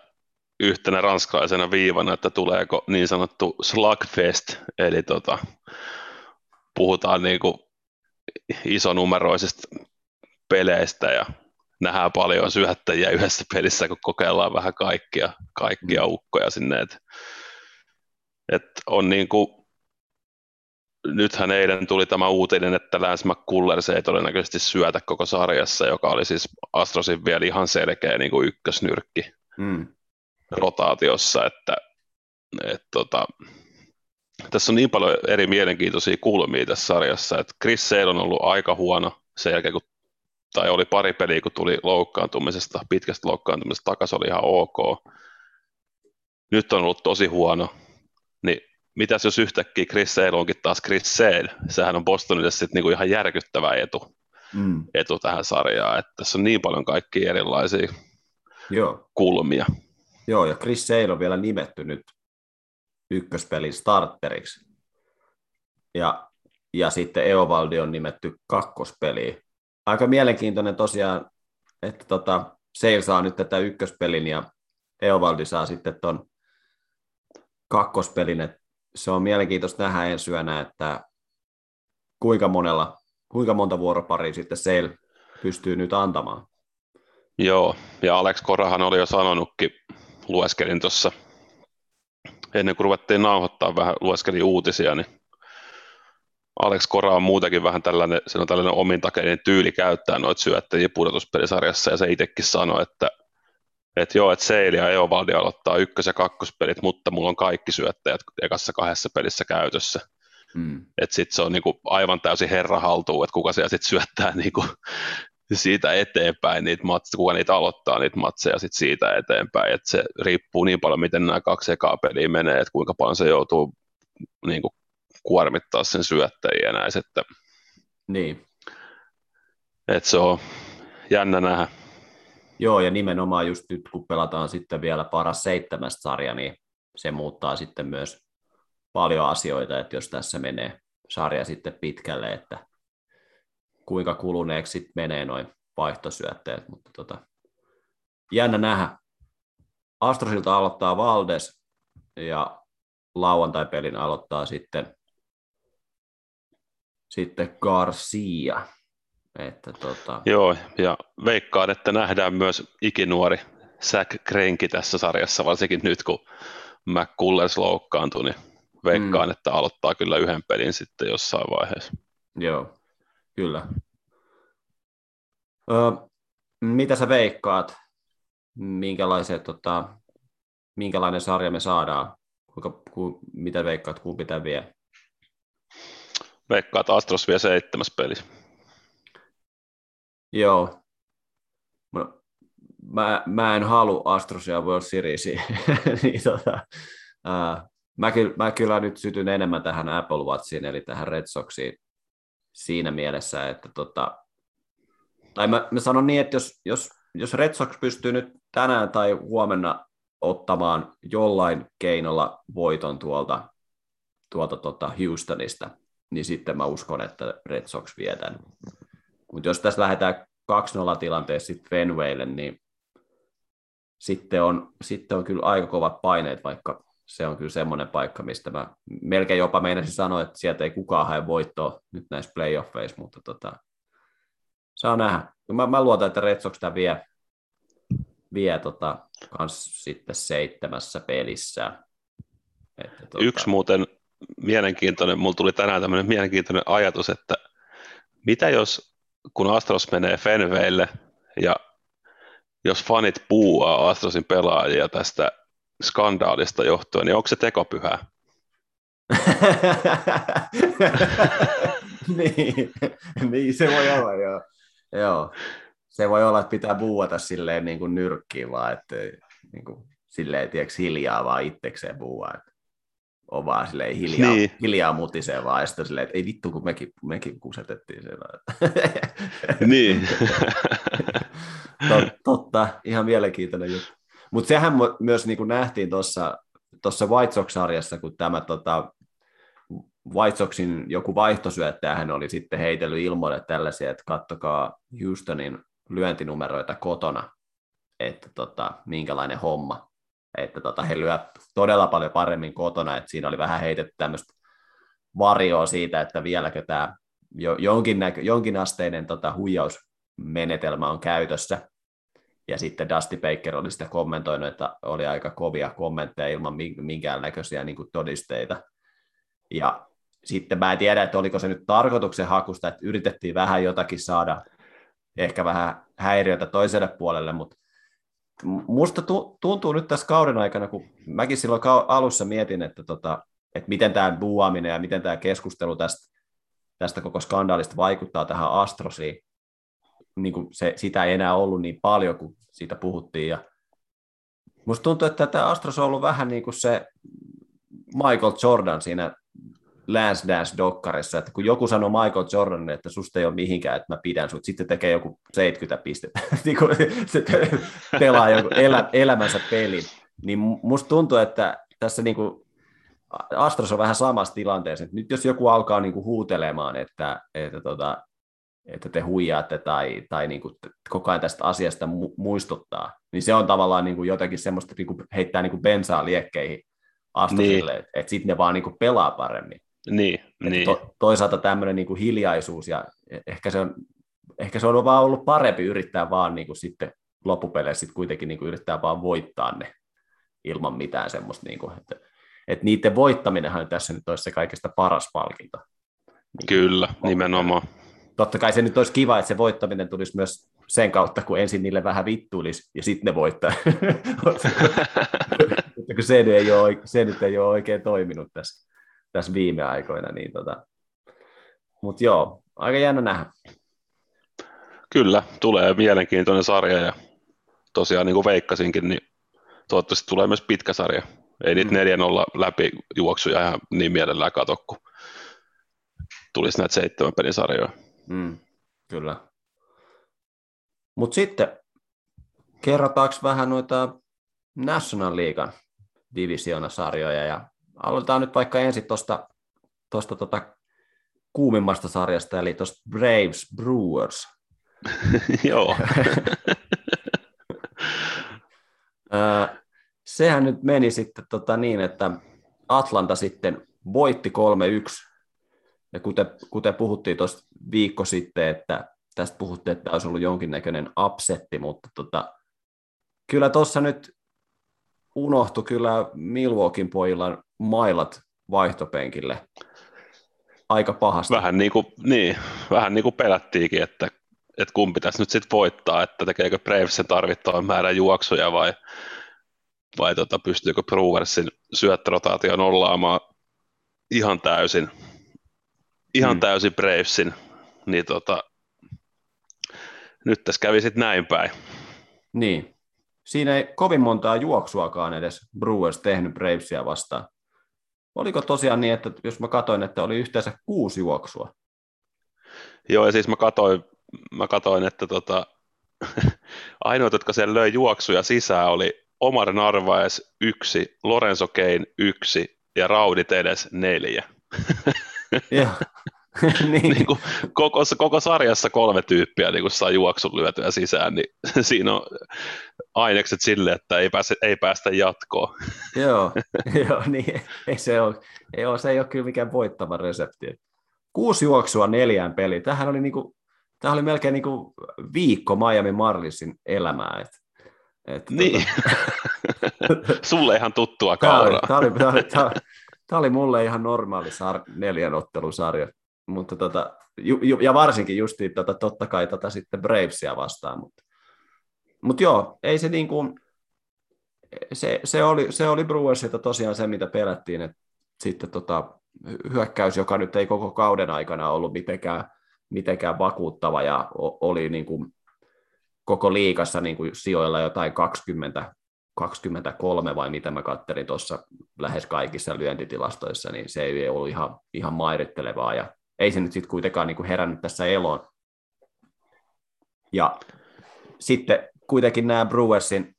yhtenä ranskalaisena viivana, että tuleeko niin sanottu slugfest, eli tota, puhutaan niin kuin isonumeroisista peleistä ja nähdään paljon syöttäjiä yhdessä pelissä, kun kokeillaan vähän kaikkia, kaikkia mm. ukkoja sinne. Et, et on niin kuin, nythän eilen tuli tämä uutinen, että Lance McCullers ei todennäköisesti syötä koko sarjassa, joka oli siis Astrosin vielä ihan selkeä niin kuin ykkösnyrkki. Mm rotaatiossa, että et, tota, tässä on niin paljon eri mielenkiintoisia kulmia tässä sarjassa, että Chris Sale on ollut aika huono sen jälkeen, kun, tai oli pari peliä, kun tuli loukkaantumisesta, pitkästä loukkaantumisesta takaisin oli ihan ok. Nyt on ollut tosi huono, niin mitäs jos yhtäkkiä Chris Sale onkin taas Chris Sale? Sehän on Bostonille sitten niinku ihan järkyttävä etu, mm. etu tähän sarjaan, että tässä on niin paljon kaikkia erilaisia Joo. kulmia. Joo, ja Chris Sale on vielä nimetty nyt ykköspelin starteriksi. Ja, ja sitten Eovaldi on nimetty kakkospeliin. Aika mielenkiintoinen tosiaan, että tota, Sale saa nyt tätä ykköspelin ja Eovaldi saa sitten tuon kakkospelin. Et se on mielenkiintoista nähdä ensi yönä, että kuinka monella, kuinka monta vuoroparia sitten Sale pystyy nyt antamaan. Joo, ja Alex Korahan oli jo sanonutkin lueskelin tuossa ennen kuin ruvettiin nauhoittaa vähän, lueskelin uutisia, niin Alex Kora on muutenkin vähän tällainen, on tällainen omintakeinen tyyli käyttää noita syöttäjiä pudotuspelisarjassa, ja se itsekin sanoi, että, että joo, että Seili ja Eovaldi aloittaa ykkös- ja kakkospelit, mutta mulla on kaikki syöttäjät ekassa kahdessa pelissä käytössä. Mm. Että sitten se on niinku aivan täysin herra haltuun, että kuka siellä sitten syöttää niinku siitä eteenpäin niitä matseja, kuka niitä aloittaa niitä matseja sit siitä eteenpäin, että se riippuu niin paljon, miten nämä kaksi ekaa peliä menee, että kuinka paljon se joutuu niin kuin, kuormittaa sen syöttäjiä näin, että niin. että se on jännä nähdä. Joo, ja nimenomaan just nyt, kun pelataan sitten vielä paras seitsemästä sarja, niin se muuttaa sitten myös paljon asioita, että jos tässä menee sarja sitten pitkälle, että kuinka kuluneeksi sit menee noin vaihtosyötteet, mutta tota, jännä nähdä. Astrosilta aloittaa Valdes ja lauantai-pelin aloittaa sitten, sitten Garcia. Että tota... Joo, ja veikkaan, että nähdään myös ikinuori Zach Krenki tässä sarjassa, varsinkin nyt kun McCullers loukkaantui, niin veikkaan, mm. että aloittaa kyllä yhden pelin sitten jossain vaiheessa. Joo, Kyllä. Ö, mitä sä veikkaat, minkälaiset, tota, minkälainen sarja me saadaan? Kuinka, ku, mitä veikkaat, kumpi pitää vie? Veikkaat Astros vie seitsemäs peli. Joo. Mä, mä en halua Astrosia World Seriesia. niin, tota, mä, kyllä, mä kyllä nyt sytyn enemmän tähän Apple Watchiin, eli tähän Red Soxiin siinä mielessä, että tota, tai mä, mä sanon niin, että jos, jos, jos Red Sox pystyy nyt tänään tai huomenna ottamaan jollain keinolla voiton tuolta, tuolta tota Houstonista, niin sitten mä uskon, että Red Sox vie tämän. Mutta jos tässä lähdetään 2-0 tilanteessa sitten Fenwaylle, niin sitten on, sitten on kyllä aika kovat paineet, vaikka se on kyllä semmoinen paikka, mistä mä melkein jopa meinasin sanoa, että sieltä ei kukaan hae voittoa nyt näissä playoffeissa, mutta tota, saa nähdä. Mä, mä luotan, että Red Sox vie, vie tota, kans sitten seitsemässä pelissä. Että, tota... Yksi muuten mielenkiintoinen, mulla tuli tänään tämmöinen mielenkiintoinen ajatus, että mitä jos, kun Astros menee Fenveille ja jos fanit puuaa Astrosin pelaajia tästä skandaalista johtuen, niin onko se tekopyhää? niin, niin, se voi olla, joo. joo. Se voi olla, että pitää buuata silleen niin kuin nyrkkiin vaan, että niin kuin, silleen, tiedätkö, hiljaa vaan itsekseen buua. Että on vaan silleen hiljaa, niin. hiljaa mutisee vaan, ja sitten silleen, että ei vittu, kun mekin, mekin kusetettiin siellä. niin. Tot, totta, ihan mielenkiintoinen juttu. Mutta sehän myös niin kuin nähtiin tuossa White Sox-sarjassa, kun tämä tota, White Soxin joku vaihtosyöttäjähän oli sitten heitellyt ilmoille tällaisia, että kattokaa Houstonin lyöntinumeroita kotona, että tota, minkälainen homma. Että tota, he lyövät todella paljon paremmin kotona, että siinä oli vähän heitetty tämmöistä varjoa siitä, että vieläkö tämä jonkin, näkö, jonkin asteinen tota, huijausmenetelmä on käytössä. Ja sitten Dusty Baker oli sitä kommentoinut, että oli aika kovia kommentteja ilman minkäännäköisiä niin kuin todisteita. Ja sitten mä en tiedä, että oliko se nyt tarkoituksen hakusta, että yritettiin vähän jotakin saada, ehkä vähän häiriötä toiselle puolelle, mutta musta tuntuu nyt tässä kauden aikana, kun mäkin silloin alussa mietin, että, tota, että miten tämä buuaminen ja miten tämä keskustelu tästä, tästä koko skandaalista vaikuttaa tähän Astrosiin, niin kuin se, sitä ei enää ollut niin paljon, kuin siitä puhuttiin. Ja musta tuntuu, että tämä Astros on ollut vähän niin kuin se Michael Jordan siinä Lance Dance-dokkarissa, että kun joku sanoo Michael Jordanille, että susta ei ole mihinkään, että mä pidän sut, sitten tekee joku 70 pistettä, niin kun se pelaa joku elä, elämänsä pelin, niin musta tuntuu, että tässä niin kuin Astros on vähän samassa tilanteessa, että nyt jos joku alkaa niin kuin huutelemaan, että, että, tota, että te huijaatte tai, tai niin kuin koko ajan tästä asiasta muistuttaa, niin se on tavallaan niin kuin jotakin semmoista, niin kuin heittää niin kuin bensaa liekkeihin Astrosille, niin. että, sitten ne vaan niin kuin pelaa paremmin. Niin, niin. To, toisaalta tämmöinen niin kuin hiljaisuus ja e, ehkä se on, ehkä se on vaan ollut parempi yrittää vaan niin kuin sitten loppupeleissä sitten kuitenkin niin kuin yrittää vaan voittaa ne ilman mitään semmoista, niin kuin, että, että niiden voittaminenhan tässä nyt olisi se kaikista paras palkinto. Kyllä, nimenomaan. Totta kai se nyt olisi kiva, että se voittaminen tulisi myös sen kautta, kun ensin niille vähän vittuilisi ja sitten ne voittaa. Se nyt, ei ole, se nyt ei ole oikein toiminut tässä tässä viime aikoina. Niin tota. Mutta joo, aika jännä nähdä. Kyllä, tulee mielenkiintoinen sarja ja tosiaan niin kuin veikkasinkin, niin toivottavasti tulee myös pitkä sarja. Ei niitä mm. neljän olla läpi juoksuja ihan niin mielellään kato, kun tulisi näitä seitsemän pelin sarjoja. Mm, kyllä. Mutta sitten kerrotaanko vähän noita National Leaguean divisioonasarjoja ja aloitetaan nyt vaikka ensin tuosta tosta tota kuumimmasta sarjasta, eli tuosta Braves Brewers. Joo. Sehän nyt meni sitten tota niin, että Atlanta sitten voitti 3-1, ja kuten, kuten puhuttiin tuosta viikko sitten, että tästä puhuttiin, että olisi ollut jonkinnäköinen upsetti, mutta tota, kyllä tuossa nyt unohtui kyllä Milwaukeein pojilla mailat vaihtopenkille aika pahasti. Vähän niin kuin, niin, vähän niin kuin pelättiinkin, että, että kumpi tässä nyt sitten voittaa, että tekeekö Bravesin tarvittavan määrän juoksuja vai, vai tota, pystyykö Brewersin syöttörotaatio nollaamaan ihan täysin, ihan hmm. täysin Bravesin, niin tota, nyt tässä kävi sitten näin päin. Niin. Siinä ei kovin montaa juoksuakaan edes Brewers tehnyt Bravesia vastaan. Oliko tosiaan niin, että jos mä katsoin, että oli yhteensä kuusi juoksua? Joo, ja siis mä katsoin, mä katsoin että tota, ainoat, jotka siellä löi juoksuja sisään, oli Omar Narvaes yksi, Lorenzo Kane yksi ja Raudi Tedes neljä. Joo. niin. niin kuin koko, koko sarjassa kolme tyyppiä niin kuin saa juoksun lyötyä sisään, niin siinä on ainekset sille, että ei, pääse, ei päästä jatkoon. joo, joo niin, ei se, ole, ei ole, se ei ole kyllä mikään voittava resepti. Kuusi juoksua neljään peliin. Tämähän oli, niinku, tämähän oli melkein niinku viikko Miami Marlinsin elämää. Et, et, niin. Tota... Sulle ihan tuttua kauraa. Tämä oli, tämä oli, tämä oli, tämä oli mulle ihan normaali sar- neljän ottelusarja. Mutta tota, ju, ju, ja varsinkin justiin tota, totta kai tota sitten Bravesia vastaan. Mutta, mutta joo, ei se niin kuin, se, se, oli, se oli Brewersilta tosiaan se, mitä pelättiin, että sitten tota, hyökkäys, joka nyt ei koko kauden aikana ollut mitenkään, mitenkään vakuuttava ja oli niin kuin koko liikassa niin kuin sijoilla jotain 20, 23 vai mitä mä kattelin tuossa lähes kaikissa lyöntitilastoissa, niin se ei ollut ihan, ihan mairittelevaa ja ei se nyt sitten kuitenkaan niin kuin herännyt tässä eloon. Ja sitten kuitenkin nämä Brewersin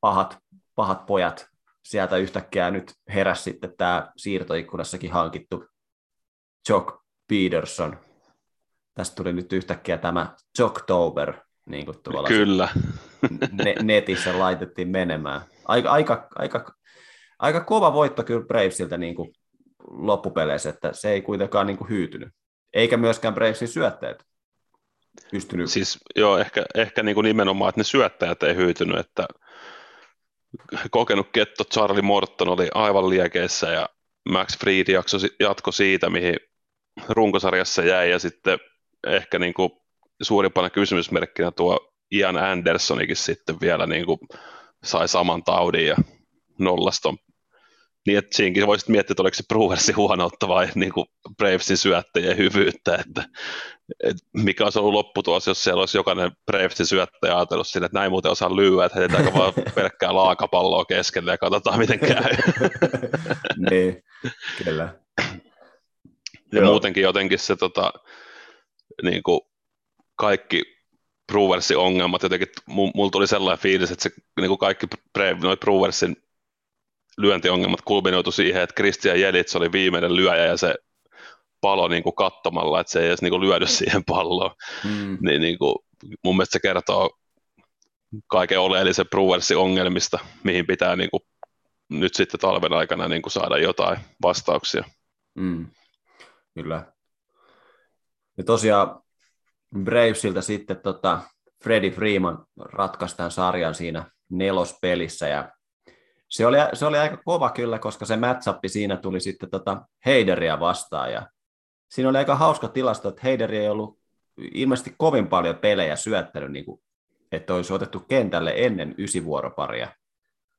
pahat, pahat pojat sieltä yhtäkkiä nyt heräs sitten tämä siirtoikkunassakin hankittu Jock Peterson. Tästä tuli nyt yhtäkkiä tämä Jocktober, niin kuin Kyllä. Ne, netissä laitettiin menemään. Aika, aika, aika, aika kova voitto kyllä Bravesilta niin kuin loppupeleissä, että se ei kuitenkaan niin kuin hyytynyt. Eikä myöskään Bravesin syötteet pystynyt. Siis joo, ehkä, ehkä niin kuin nimenomaan, että ne syöttäjät ei hyytynyt, että kokenut ketto Charlie Morton oli aivan liekeissä ja Max Fried jakso, jatko siitä, mihin runkosarjassa jäi ja sitten ehkä niin kuin suurimpana kysymysmerkkinä tuo Ian Andersonikin sitten vielä niin kuin sai saman taudin ja nollaston niin, että siinäkin voisit miettiä, että oliko se Brewersin huonoutta vai niin kuin Bravesin syöttäjien hyvyyttä, että, että mikä olisi ollut lopputulos, jos siellä olisi jokainen Bravesin syöttäjä ajatellut sille, että näin muuten osaa lyödä, että heitetäänkö vaan pelkkää laakapalloa keskelle ja katsotaan miten käy. niin, kyllä. Ja Joo. muutenkin jotenkin se tota, niin kuin kaikki Brewersin ongelmat, jotenkin mulla tuli sellainen fiilis, että se niin kuin kaikki noin Brewersin lyöntiongelmat kulminoitu siihen, että Christian Jelits oli viimeinen lyöjä ja se palo niin kuin kattomalla, että se ei edes niin kuin lyödy siihen palloon. Mm. Niin, niin kuin, mun mielestä se kertoo kaiken oleellisen Brewersin ongelmista, mihin pitää niin kuin, nyt sitten talven aikana niin kuin saada jotain vastauksia. Mm. Kyllä. Ja tosiaan Bravesilta sitten tota, Freddie Freeman ratkaisi tämän sarjan siinä nelospelissä ja se oli, se oli aika kova kyllä, koska se matchup siinä tuli sitten tota Heideriä vastaan ja siinä oli aika hauska tilasto, että Heideri ei ollut ilmeisesti kovin paljon pelejä syöttänyt, niin kuin, että olisi otettu kentälle ennen ysivuoroparia.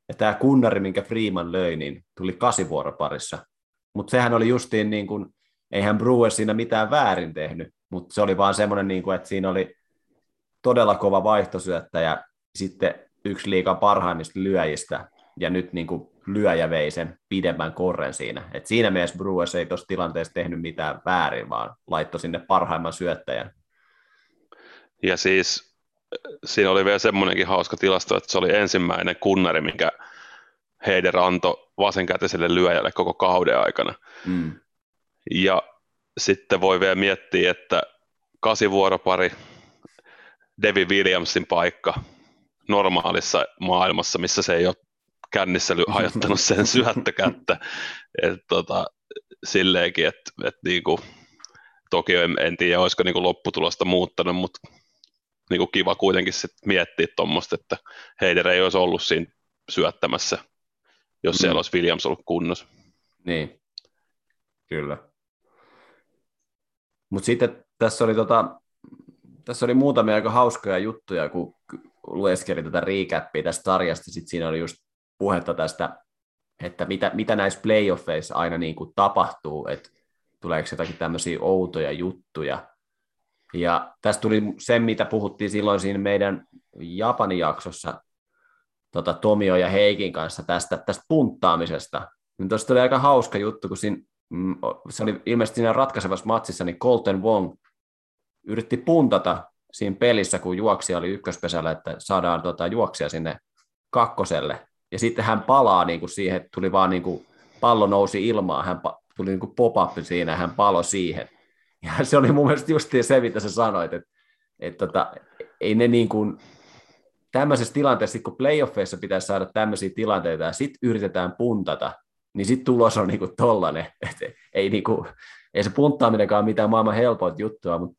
Ja tämä kunnari, minkä Freeman löi, niin tuli kasivuoroparissa. Mutta sehän oli justiin niin kuin, eihän Brewer siinä mitään väärin tehnyt, mutta se oli vaan semmoinen, niin kuin, että siinä oli todella kova vaihtosyöttäjä, sitten yksi liikaa parhaimmista lyöjistä, ja nyt niin kuin lyöjä vei sen pidemmän korren siinä. Et siinä mielessä Brewers ei tuossa tilanteessa tehnyt mitään väärin, vaan laittoi sinne parhaimman syöttäjän. Ja siis siinä oli vielä semmoinenkin hauska tilasto, että se oli ensimmäinen kunnari, minkä Heider antoi vasenkätiselle lyöjälle koko kauden aikana. Mm. Ja sitten voi vielä miettiä, että kasivuoropari, Devi Williamsin paikka normaalissa maailmassa, missä se ei ole kännissä hajottanut sen syöttökättä. Et, tota, silleenkin, että et, niinku, toki en, en tiedä, olisiko niinku lopputulosta muuttanut, mutta niinku kiva kuitenkin sit miettiä tuommoista, että Heider ei olisi ollut siinä syöttämässä, jos mm. siellä olisi Williams ollut kunnossa. Niin, kyllä. Mutta sitten tässä oli, tota, tässä oli muutamia aika hauskoja juttuja, kun lueskeli tätä recappia tästä sarjasta. Sitten siinä oli just puhetta tästä, että mitä, mitä näissä playoffeissa aina niin kuin tapahtuu, että tuleeko jotakin tämmöisiä outoja juttuja. Ja tästä tuli se, mitä puhuttiin silloin siinä meidän Japanin jaksossa tota, Tomio ja Heikin kanssa tästä, tästä punttaamisesta. Niin tuosta tuli aika hauska juttu, kun siinä, mm, se oli ilmeisesti siinä ratkaisevassa matsissa, niin Colton Wong yritti puntata siinä pelissä, kun juoksija oli ykköspesällä, että saadaan tota, juoksia sinne kakkoselle ja sitten hän palaa niin kuin siihen, että tuli vaan niin kuin, pallo nousi ilmaan, hän tuli niin kuin pop-up siinä hän palo siihen. Ja se oli mun mielestä just se, mitä sä sanoit, että, että tota, ei ne niin kuin, tämmöisessä tilanteessa, kun playoffeissa pitäisi saada tämmöisiä tilanteita ja sitten yritetään puntata, niin sitten tulos on niinku tollanen. Et ei, niinku, ei se punttaaminenkaan mitään maailman helpointa juttua, mutta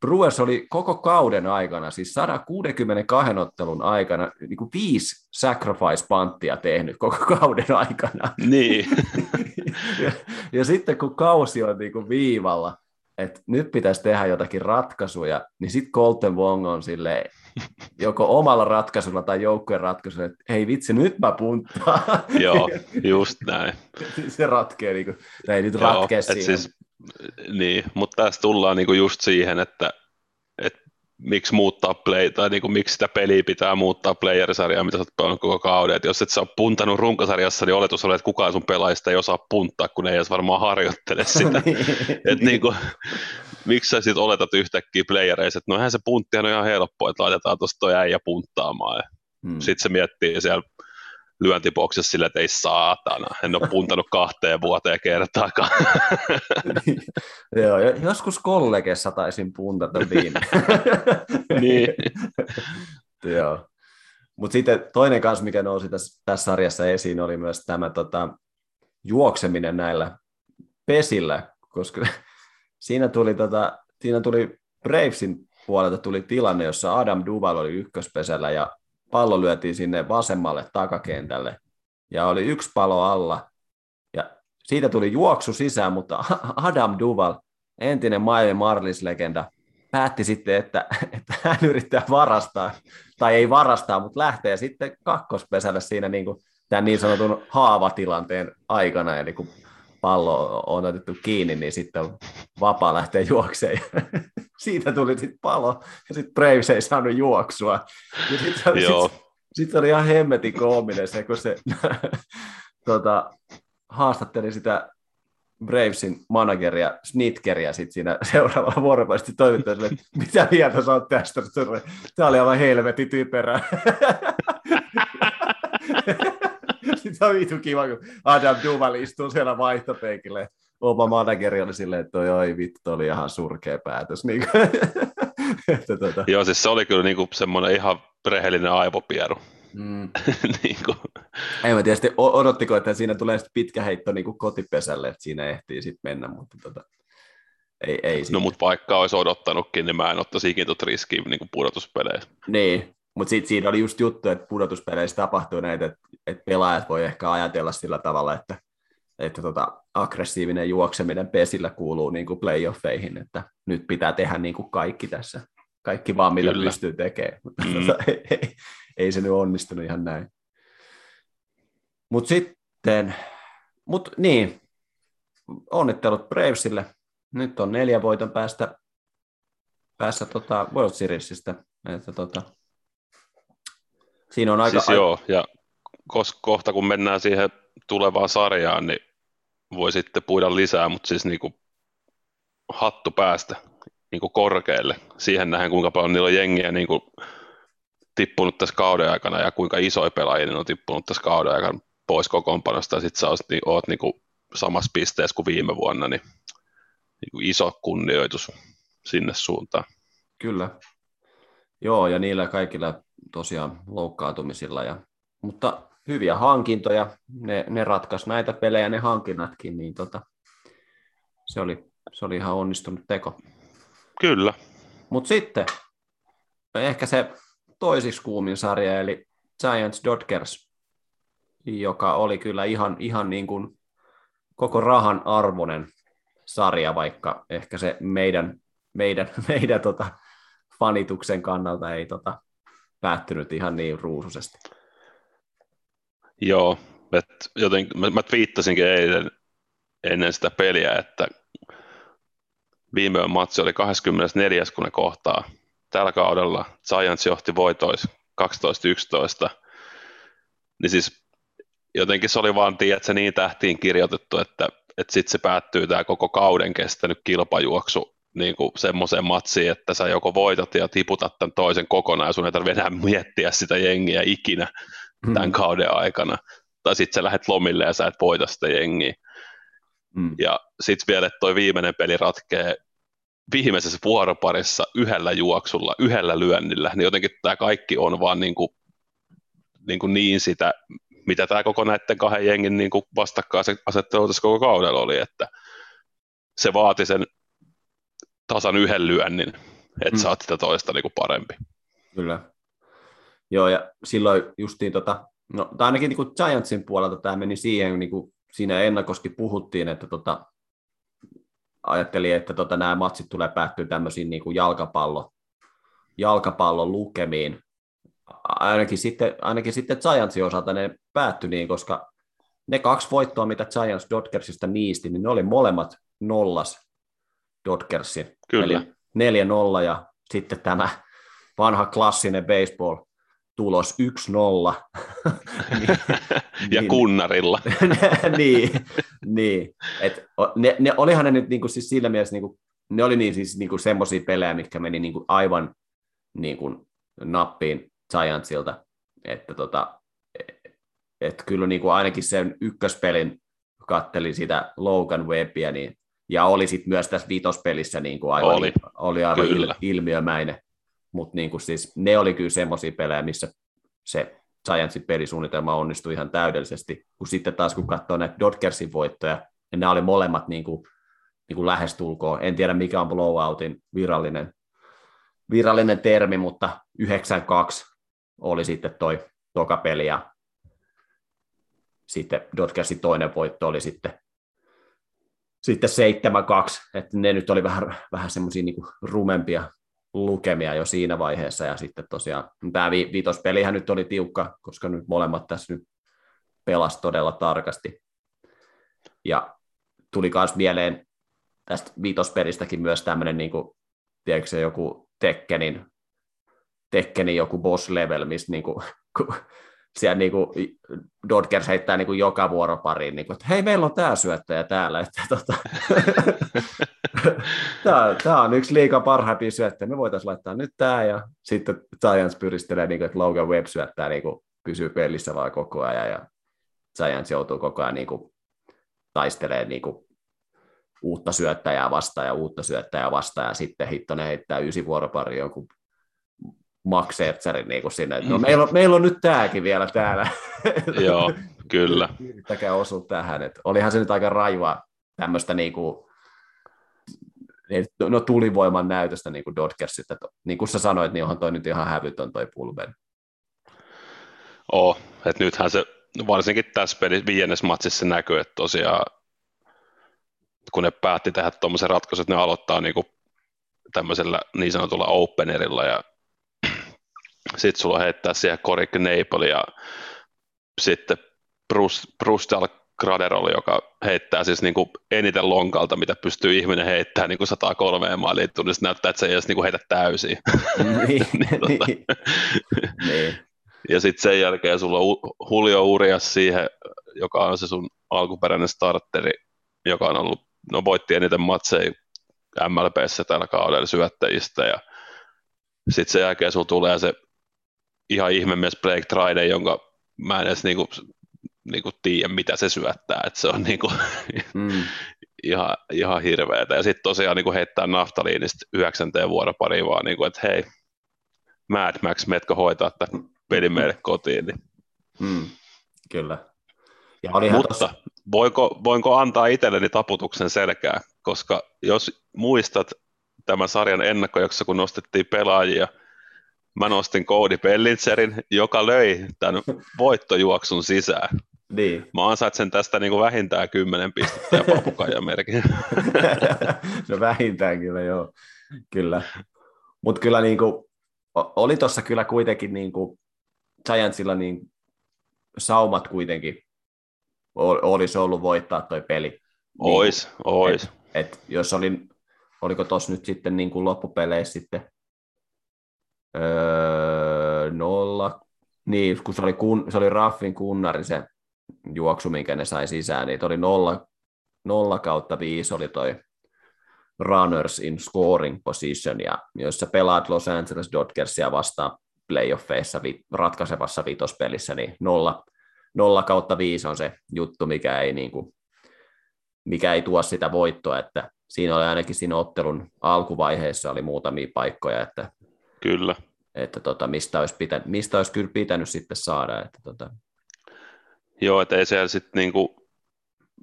Brewers oli koko kauden aikana, siis 162 ottelun aikana, niin kuin viisi sacrifice-panttia tehnyt koko kauden aikana. Niin. ja, ja sitten kun kausi on niin kuin viivalla, että nyt pitäisi tehdä jotakin ratkaisuja, niin sitten Colton Wong on sille joko omalla ratkaisulla tai joukkueen ratkaisulla, että hei vitsi, nyt mä punttaan. Joo, just näin. Se ratkee, niin kuin, ei nyt ratkee siihen. Siis, niin, mutta tässä tullaan niin kuin just siihen, että, että miksi muuttaa play, tai niin kuin, miksi sitä peliä pitää muuttaa playerisarjaa, mitä sä oot pelannut koko kauden. Et jos et sä ole puntanut runkosarjassa, niin oletus on, että kukaan sun pelaajista ei osaa punttaa, kun ei edes varmaan harjoittele sitä. niin, et niin kuin, miksi sä sitten oletat yhtäkkiä playereissa, että no eihän se punttihan on ihan helppo, että laitetaan tuosta toi äijä punttaamaan. Ja hmm. Sitten se miettii siellä lyöntiboksessa sille, että ei saatana, en ole puntanut kahteen vuoteen kertaakaan. Joo, joskus kollegessa taisin puntata viime. niin. Joo. Mutta sitten toinen kanssa, mikä nousi tässä, tässä sarjassa esiin, oli myös tämä tota, juokseminen näillä pesillä, koska siinä tuli, tota, siinä tuli Bravesin puolelta tuli tilanne, jossa Adam Duval oli ykköspesällä ja pallo lyötiin sinne vasemmalle takakentälle ja oli yksi palo alla. Ja siitä tuli juoksu sisään, mutta Adam Duval, entinen Miami Marlins-legenda, päätti sitten, että, että hän yrittää varastaa, tai ei varastaa, mutta lähtee sitten kakkospesälle siinä niin kuin tämän niin sanotun haavatilanteen aikana, eli kun pallo on otettu kiinni, niin sitten vapaa lähteä juokseen. Siitä tuli sitten palo, ja sitten Braves ei saanut juoksua. Ja sitten sit, sit oli ihan hemmetin koominen se, kun se tota, haastatteli sitä Bravesin manageria, Snitkeria sitten siinä seuraavalla vuoropuolisesti toimittaa että mitä mieltä sä oot tästä? Tämä oli aivan helvetin typerä. Sitten on vitu kiva, kun Adam Duval istuu siellä vaihtopeikille. Oma manageri oli silleen, että toi oi vittu, toi oli ihan surkea päätös. Niin kuin, että, tuota. Joo, siis se oli kyllä niin kuin semmoinen ihan rehellinen aivopieru. Mm. niin kuin. Ei mä tietysti odottiko, että siinä tulee pitkä heitto niin kuin kotipesälle, että siinä ehtii sitten mennä, mutta tota, ei, ei No mutta vaikka olisi odottanutkin, niin mä en ottaisi ikinä tuota riskiä niin kuin pudotuspeleissä. Niin, mutta sitten siinä oli just juttu, että pudotuspeleissä tapahtuu näitä, että, että pelaajat voi ehkä ajatella sillä tavalla, että, että tota, aggressiivinen juokseminen pesillä kuuluu niin kuin playoffeihin, että nyt pitää tehdä niin kuin kaikki tässä, kaikki vaan mitä Kyllä. pystyy tekemään. Mm. ei, ei, ei se nyt onnistunut ihan näin. Mutta sitten, mut niin, onnittelut Bravesille. Nyt on neljä voiton päästä, päässä tota World Seriesistä. Että tota, Siinä on aika... Siis joo, ja kohta kun mennään siihen tulevaan sarjaan, niin voi sitten puida lisää, mutta siis niin kuin hattu päästä niin kuin korkealle siihen nähden, kuinka paljon niillä on jengiä niin kuin tippunut tässä kauden aikana ja kuinka isoja pelaajia on tippunut tässä kauden aikana pois kokoonpanosta ja sitten sä oot, niin, oot niin kuin samassa pisteessä kuin viime vuonna, niin, niin kuin iso kunnioitus sinne suuntaan. Kyllä. Joo, ja niillä kaikilla tosiaan loukkaantumisilla. Ja, mutta hyviä hankintoja, ne, ne ratkaisi näitä pelejä, ne hankinnatkin, niin tota, se, oli, se oli ihan onnistunut teko. Kyllä. Mutta sitten ehkä se toisiksi kuumin sarja, eli Giants Dodgers, joka oli kyllä ihan, ihan niin kuin koko rahan arvoinen sarja, vaikka ehkä se meidän, meidän, meidän tota, fanituksen kannalta ei tota, päättynyt ihan niin ruusuisesti. Joo, että joten, mä, mä twiittasinkin eilen ennen sitä peliä, että viime matsi oli 24. kun ne kohtaa. Tällä kaudella Giants johti voitois 12-11. Niin siis jotenkin se oli vaan, tiedätkö, niin tähtiin kirjoitettu, että, että sitten se päättyy tämä koko kauden kestänyt kilpajuoksu niin kuin semmoiseen matsiin, että sä joko voitat ja tiputat tämän toisen kokonaan, sun ei tarvitse enää miettiä sitä jengiä ikinä mm. tämän kauden aikana. Tai sitten sä lähdet lomille ja sä et voita sitä jengiä. Mm. Ja sitten vielä, että toi viimeinen peli ratkee viimeisessä vuoroparissa yhdellä juoksulla, yhdellä lyönnillä, niin jotenkin tämä kaikki on vaan niin, kuin, niin, kuin niin sitä, mitä tämä koko näiden kahden jengin niin vastakkainasettelu tässä koko kaudella oli, että se vaati sen tasan yhden lyönnin, että mm. saat sitä toista niin kuin parempi. Kyllä. Joo, ja silloin justiin, tota, no, tai ainakin niin kuin Giantsin puolelta tämä meni siihen, niin kuin siinä ennakosti puhuttiin, että tota, ajattelin, että tota, nämä matsit tulee päättyä tämmöisiin niin kuin jalkapallo, jalkapallon lukemiin. Ainakin sitten, ainakin sitten Giantsin osalta ne päättyi niin, koska ne kaksi voittoa, mitä Giants Dodgersista niisti, niin ne oli molemmat nollas Dodgersin. Kyllä. Eli 4-0 ja sitten tämä vanha klassinen baseball tulos 1-0. niin, ja niin, kunnarilla. niin, niin. Et, ne, ne, olihan ne nyt niinku siis sillä mielessä, niinku, ne oli niin siis niinku semmoisia pelejä, mitkä meni niinku aivan niinku nappiin Giantsilta, että tota, et kyllä niinku ainakin sen ykköspelin kattelin sitä Logan Webbia, niin, ja oli sitten myös tässä viitospelissä niinku aivan, oli. oli aivan il, ilmiömäinen mutta niin kuin siis, ne oli kyllä semmoisia pelejä, missä se Giantsin pelisuunnitelma onnistui ihan täydellisesti, kun sitten taas kun katsoo näitä Dodgersin voittoja, niin nämä oli molemmat niin kuin, niin kuin lähestulkoon. En tiedä mikä on blowoutin virallinen, virallinen termi, mutta 9-2 oli sitten toi toka peli ja sitten Dodgersin toinen voitto oli sitten, sitten 7-2, että ne nyt oli vähän, vähän semmoisia niin rumempia lukemia jo siinä vaiheessa, ja sitten tosiaan tämä vi- viitospelihän nyt oli tiukka, koska nyt molemmat tässä nyt pelas todella tarkasti. Ja tuli myös mieleen tästä viitospelistäkin myös tämmöinen, niin kuin, tiedätkö joku Tekkenin, Tekkenin joku boss level, missä niin kuin, siellä niin kuin, Dodgers heittää niin kuin joka vuoropariin, niin kuin, että hei, meillä on tämä syöttäjä täällä. Että, tota, tämä, tämä, on yksi liikaa parhaimpia syöttäjiä, me voitaisiin laittaa nyt tämä, ja sitten Giants pyristelee, niin kuin, että Logan Webb syöttää, niin kuin, pysyy pelissä vaan koko ajan, ja Giants joutuu koko ajan niin kuin, taistelemaan niin kuin, uutta syöttäjää vastaan ja uutta syöttäjää vastaan, ja sitten Hittonen heittää ysi vuoropari jonkun Max Scherzerin niin kuin sinne, no meillä on, meillä on nyt tämäkin vielä täällä. Joo, kyllä. Yrittäkää osua tähän. Että olihan se nyt aika raivaa tämmöistä niin kuin, no, tulivoiman näytöstä niin kuin Dodgersit. Että, niin kuin sä sanoit, niin onhan toi nyt ihan hävytön toi pulven. Oh, että nythän se varsinkin tässä peli, viiennes matsissa näkyy, että tosiaan kun ne päätti tehdä tuommoisen ratkaisun, että ne aloittaa niin kuin tämmöisellä niin sanotulla openerilla ja sitten sulla heittää siihen Corey Knable ja sitten Bruce, Bruce Graderol, joka heittää siis niin kuin eniten lonkalta, mitä pystyy ihminen heittämään niin kuin 103 maaliin tunnissa, näyttää, että se ei edes niin kuin heitä täysin. Niin, niin, tota. niin. Ja sitten sen jälkeen sulla on Julio Urias siihen, joka on se sun alkuperäinen starteri, joka on ollut, no voitti eniten matseja MLBssä tällä kaudella syöttäjistä ja sitten sen jälkeen sulla tulee se ihan mies Blake Tride, jonka mä en edes niinku, niinku tiedä, mitä se syöttää, että se on niinku, mm. ihan, ihan hirveetä. Ja sitten tosiaan niinku heittää naftaliinista yhdeksänteen vuoropariin vaan, niinku, että hei, Mad Max, metkö hoitaa tämän pelin meille kotiin. Niin. Mm. Kyllä. Ja Mutta tossa... voinko, voinko antaa itselleni taputuksen selkää, koska jos muistat tämän sarjan ennakkojaksossa, kun nostettiin pelaajia – mä nostin Cody Pellitzerin, joka löi tämän voittojuoksun sisään. Niin. Mä ansaitsen tästä niin kuin vähintään kymmenen pistettä ja papukajan merkin. no vähintään kyllä, joo. Kyllä. Mutta kyllä niin kuin, oli tuossa kyllä kuitenkin niin kuin Giantsilla niin saumat kuitenkin olisi ollut voittaa toi peli. Ois, niin, ois. Et, et jos oli, oliko tuossa nyt sitten niin kuin loppupeleissä sitten Öö, nolla, niin, kun se oli, kun, se oli Raffin kunnari se juoksu, minkä ne sai sisään, niin oli nolla, nolla kautta viisi oli toi runners in scoring position, ja jos sä pelaat Los Angeles Dodgersia vastaan playoffeissa vi, ratkaisevassa vitospelissä, niin nolla, nolla kautta viisi on se juttu, mikä ei, niin kuin, mikä ei tuo sitä voittoa, että siinä oli ainakin siinä ottelun alkuvaiheessa oli muutamia paikkoja, että, Kyllä. että tota, mistä, olisi pitänyt, mistä olisi kyllä pitänyt sitten saada. Että tota. Joo, että ei siellä sitten niinku,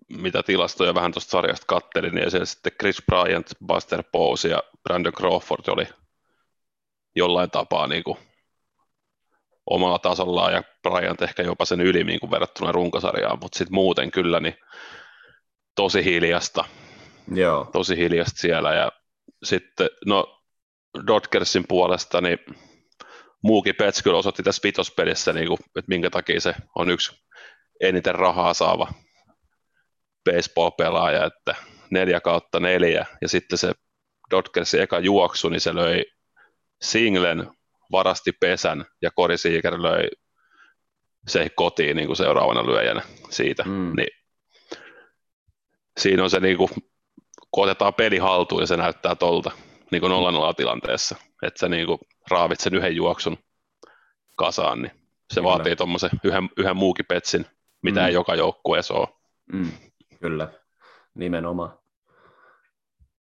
mitä tilastoja vähän tuosta sarjasta kattelin, niin ei siellä sitten Chris Bryant, Buster Bowes ja Brandon Crawford oli jollain tapaa niinku omalla tasollaan ja Bryant ehkä jopa sen yli niin kuin verrattuna runkosarjaan, mutta sitten muuten kyllä niin tosi hiljasta. Joo. Tosi hiljasta siellä ja sitten no Dodgersin puolesta niin muukin Pets kyllä osoitti tässä vitospelissä, niin kuin, että minkä takia se on yksi eniten rahaa saava baseball-pelaaja, että neljä kautta neljä, ja sitten se Dodgersin eka juoksu, niin se löi singlen, varasti pesän, ja Kori Seager löi se kotiin niin kuin seuraavana lyöjänä siitä. Mm. Niin, siinä on se, niin kuin, kun otetaan peli haltuun, ja se näyttää tolta niin kuin 0 tilanteessa, että sä niin kuin raavit sen yhden juoksun kasaan, niin se Kyllä. vaatii tuommoisen yhden, yhden muukin petsin, mitä mm. ei joka joukkueessa ole. Mm. Kyllä, nimenomaan.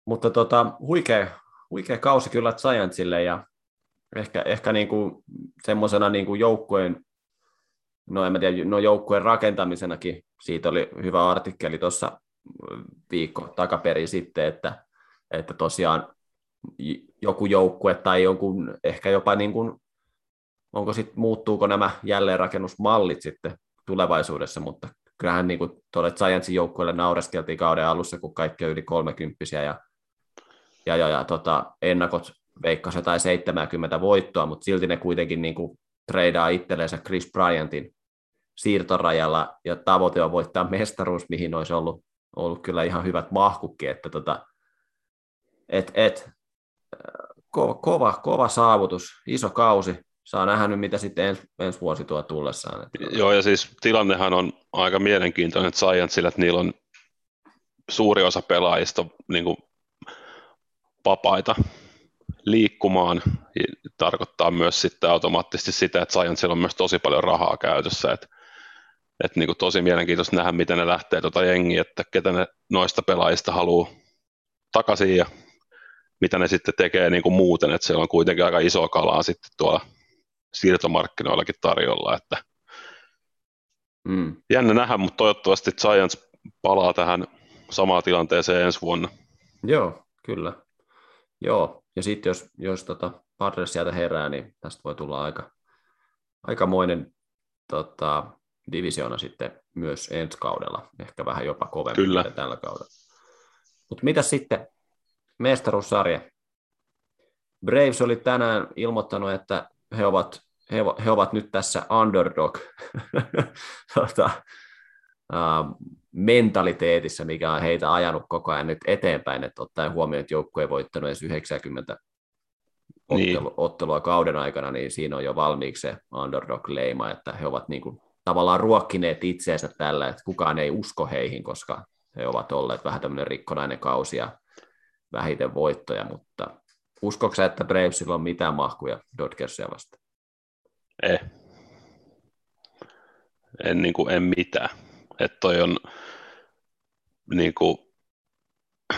Mutta tota, huikea, huikea kausi kyllä Giantsille ja ehkä, ehkä niinku semmoisena niinku joukkueen, no en mä tiedä, no joukkueen rakentamisenakin, siitä oli hyvä artikkeli tuossa viikko takaperin sitten, että, että tosiaan joku joukkue tai jonkun ehkä jopa niin kuin, onko sit, muuttuuko nämä jälleenrakennusmallit sitten tulevaisuudessa, mutta kyllähän niin kuin tuolle Giantsin joukkueelle naureskeltiin kauden alussa, kun kaikki on yli 30 ja, ja, ja, ja tota, ennakot veikkasi tai 70 voittoa, mutta silti ne kuitenkin niin kuin treidaa itsellensä Chris Bryantin siirtorajalla ja tavoite on voittaa mestaruus, mihin olisi ollut, ollut kyllä ihan hyvät mahkukki, että tota, et, et, kova, kova, kova saavutus, iso kausi, saa nähdä nyt, mitä sitten ens, ensi vuosi tuo tullessaan. Että... Joo, ja siis tilannehan on aika mielenkiintoinen Giantsilla, että niillä on suuri osa pelaajista niin kuin vapaita liikkumaan. Tarkoittaa myös sitten automaattisesti sitä, että Giantsilla on myös tosi paljon rahaa käytössä, että että niin kuin tosi mielenkiintoista nähdä, miten ne lähtee tuota jengiä, että ketä ne noista pelaajista haluaa takaisin ja mitä ne sitten tekee niin kuin muuten, että siellä on kuitenkin aika iso kalaa sitten tuolla siirtomarkkinoillakin tarjolla, että mm. jännä nähdä, mutta toivottavasti Giants palaa tähän samaan tilanteeseen ensi vuonna. Joo, kyllä. Joo, ja sitten jos, jos tota Padres sieltä herää, niin tästä voi tulla aika, aikamoinen tota, divisiona sitten myös ensi kaudella, ehkä vähän jopa kovempi Kyllä. tällä kaudella. Mutta mitä sitten mestaruussarja? Braves oli tänään ilmoittanut, että he ovat, he, he ovat nyt tässä underdog tota, uh, mentaliteetissä, mikä on heitä ajanut koko ajan nyt eteenpäin, että ottaen huomioon, että joukkue ei voittanut edes 90 niin. ottelu, ottelua kauden aikana, niin siinä on jo valmiiksi se underdog-leima, että he ovat niin kuin tavallaan ruokkineet itseensä tällä, että kukaan ei usko heihin, koska he ovat olleet vähän tämmöinen rikkonainen kausi ja vähiten voittoja, mutta uskoksi että Bravesilla on mitään mahkuja Dodgersia vastaan? Ei. En, niin kuin, en mitään. Että toi on, niin kuin,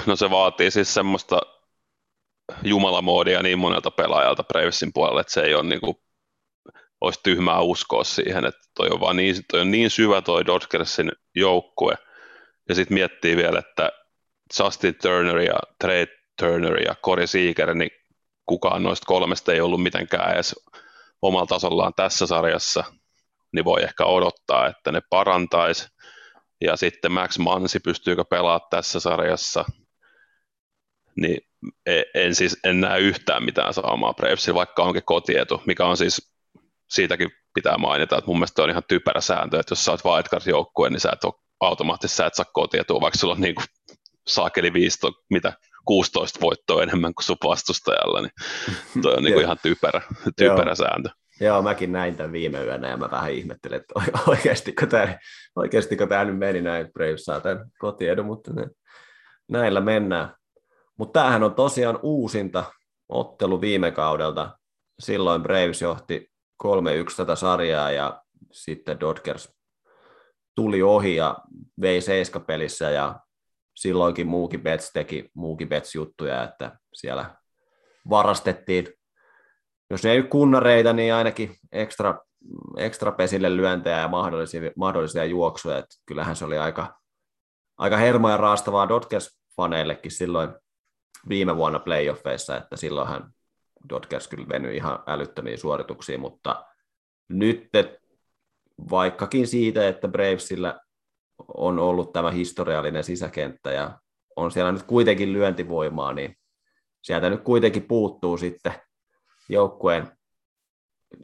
no se vaatii siis semmoista jumalamoodia niin monelta pelaajalta Bravesin puolelle, että se ei ole niin kuin, olisi tyhmää uskoa siihen, että toi on, vaan niin, toi on niin syvä toi Dodgersin joukkue, ja sitten miettii vielä, että Justin Turner ja Trey Turner ja Corey Seager, niin kukaan noista kolmesta ei ollut mitenkään edes omalla tasollaan tässä sarjassa, niin voi ehkä odottaa, että ne parantaisi. Ja sitten Max Mansi pystyykö pelaamaan tässä sarjassa, niin e, en, siis, en näe yhtään mitään saamaa Bravesilla, vaikka onkin kotietu, mikä on siis, siitäkin pitää mainita, että mun mielestä on ihan typerä sääntö, että jos sä oot wildcard-joukkue, niin sä et ole automaattisesti sä et saa kotietua, vaikka sulla on niin kuin saakeli 15, mitä 16 voittoa enemmän kuin sun vastustajalla, niin toi on niin kuin ihan typerä, typerä sääntö. Joo, mäkin näin tämän viime yönä ja mä vähän ihmettelin, että oikeastiko tämä, oikeastiko tämä nyt meni näin, Braves saa tämän kotiedun, mutta ne, näillä mennään. Mutta tämähän on tosiaan uusinta ottelu viime kaudelta. Silloin Braves johti 3-1 tätä sarjaa ja sitten Dodgers tuli ohi ja vei seiskapelissä ja silloinkin muukin Bets teki muukin Bets-juttuja, että siellä varastettiin, jos ei kunnareita, niin ainakin ekstra, ekstra pesille lyöntejä ja mahdollisia, mahdollisia juoksuja. Että kyllähän se oli aika, aika hermoja raastavaa Dodgers-faneillekin silloin viime vuonna playoffeissa, että silloinhan Dodgers kyllä venyi ihan älyttömiin suorituksiin, mutta nyt vaikkakin siitä, että Bravesillä on ollut tämä historiallinen sisäkenttä ja on siellä nyt kuitenkin lyöntivoimaa, niin sieltä nyt kuitenkin puuttuu sitten joukkueen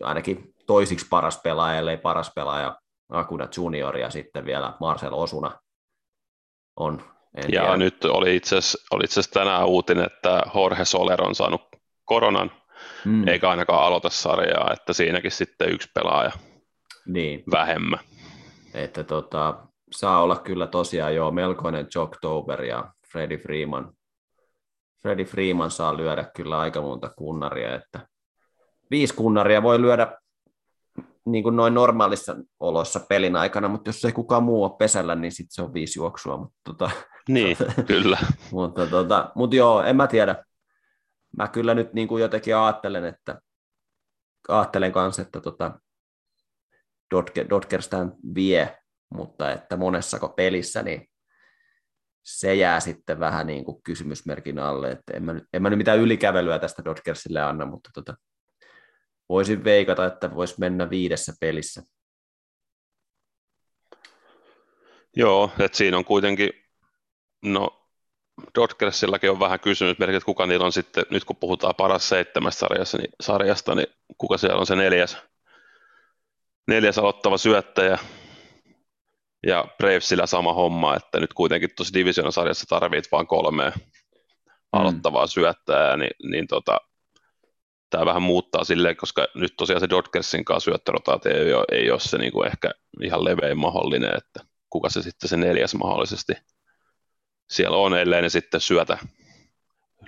ainakin toisiksi paras pelaaja, ellei paras pelaaja Akuna Junior ja sitten vielä Marcel Osuna on. En ja tiedä. nyt oli itse asiassa tänään uutinen, että Jorge Soler on saanut koronan, mm. eikä ainakaan aloita sarjaa, että siinäkin sitten yksi pelaaja niin. vähemmän. Että tota, saa olla kyllä tosiaan jo melkoinen Jocktober ja Freddie Freeman. Freddie Freeman saa lyödä kyllä aika monta kunnaria, että viisi kunnaria voi lyödä niin kuin noin normaalissa oloissa pelin aikana, mutta jos ei kukaan muu ole pesällä, niin sitten se on viisi juoksua. Mutta tota, niin, kyllä. mutta, tota, mutta joo, en mä tiedä. Mä kyllä nyt niin kuin jotenkin ajattelen, että ajattelen kanssa, että tota, Dodgers tämän vie, mutta että monessako pelissä, niin se jää sitten vähän niin kuin kysymysmerkin alle, että en mä, nyt, en mä nyt mitään ylikävelyä tästä Dodgersille anna, mutta tota, voisin veikata, että voisi mennä viidessä pelissä. Joo, että siinä on kuitenkin, no Dodgersillakin on vähän kysymysmerkki, että kuka niillä on sitten, nyt kun puhutaan paras seitsemästä sarjasta, niin, sarjasta, niin kuka siellä on se neljäs, neljäs aloittava syöttäjä, ja Bravesillä sama homma, että nyt kuitenkin tuossa Division-sarjassa tarvit vain kolme mm. aloittavaa syöttäjää, niin, niin tota, tämä vähän muuttaa silleen, koska nyt tosiaan se Dodgersin kanssa syöttörotaatio ei ole, ei ole se niin kuin ehkä ihan levein mahdollinen, että kuka se sitten se neljäs mahdollisesti siellä on, ellei ne sitten syötä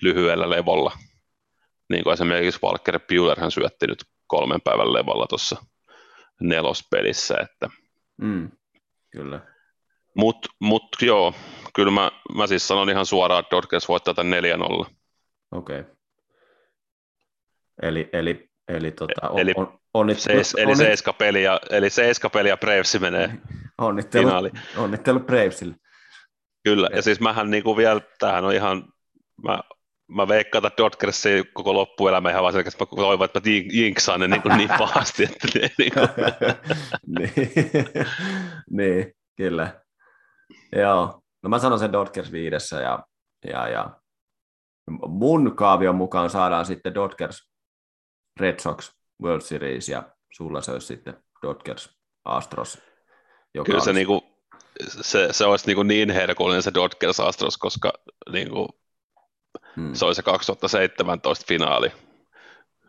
lyhyellä levolla. Niin kuin esimerkiksi Walker Bueller hän syötti nyt kolmen päivän levolla tuossa nelospelissä, että mm, kyllä. Mutta mut, joo, kyllä mä, mä siis sanon ihan suoraan, että Dodgers voittaa tämän 4-0. Okei. Okay. Eli, eli, eli, tota, on, eli, on, onnit, seis, eli, seiska peliä, eli seiska peliä Braves menee onnittelu, finaaliin. Onnittelu Bravesille. Kyllä, ja, ja siis mähän niin kuin vielä, tämähän on ihan, mä, mä veikkaan, että Dodgersin koko loppuelämä ihan vaan selkeästi, mä toivon, että mä jinksaan ne niin, kuin niin pahasti, että ne, niin, kuin... niin, niin, kyllä. Joo, no mä sanon sen Dodgers viidessä ja, ja, ja mun kaavion mukaan saadaan sitten Dodgers Red Sox World Series ja sulla se olisi sitten Dodgers Astros. Joka Kyllä se, olisi... niinku, se, se olisi niinku niin herkullinen se Dodgers Astros, koska niinku, hmm. se oli se 2017 finaali,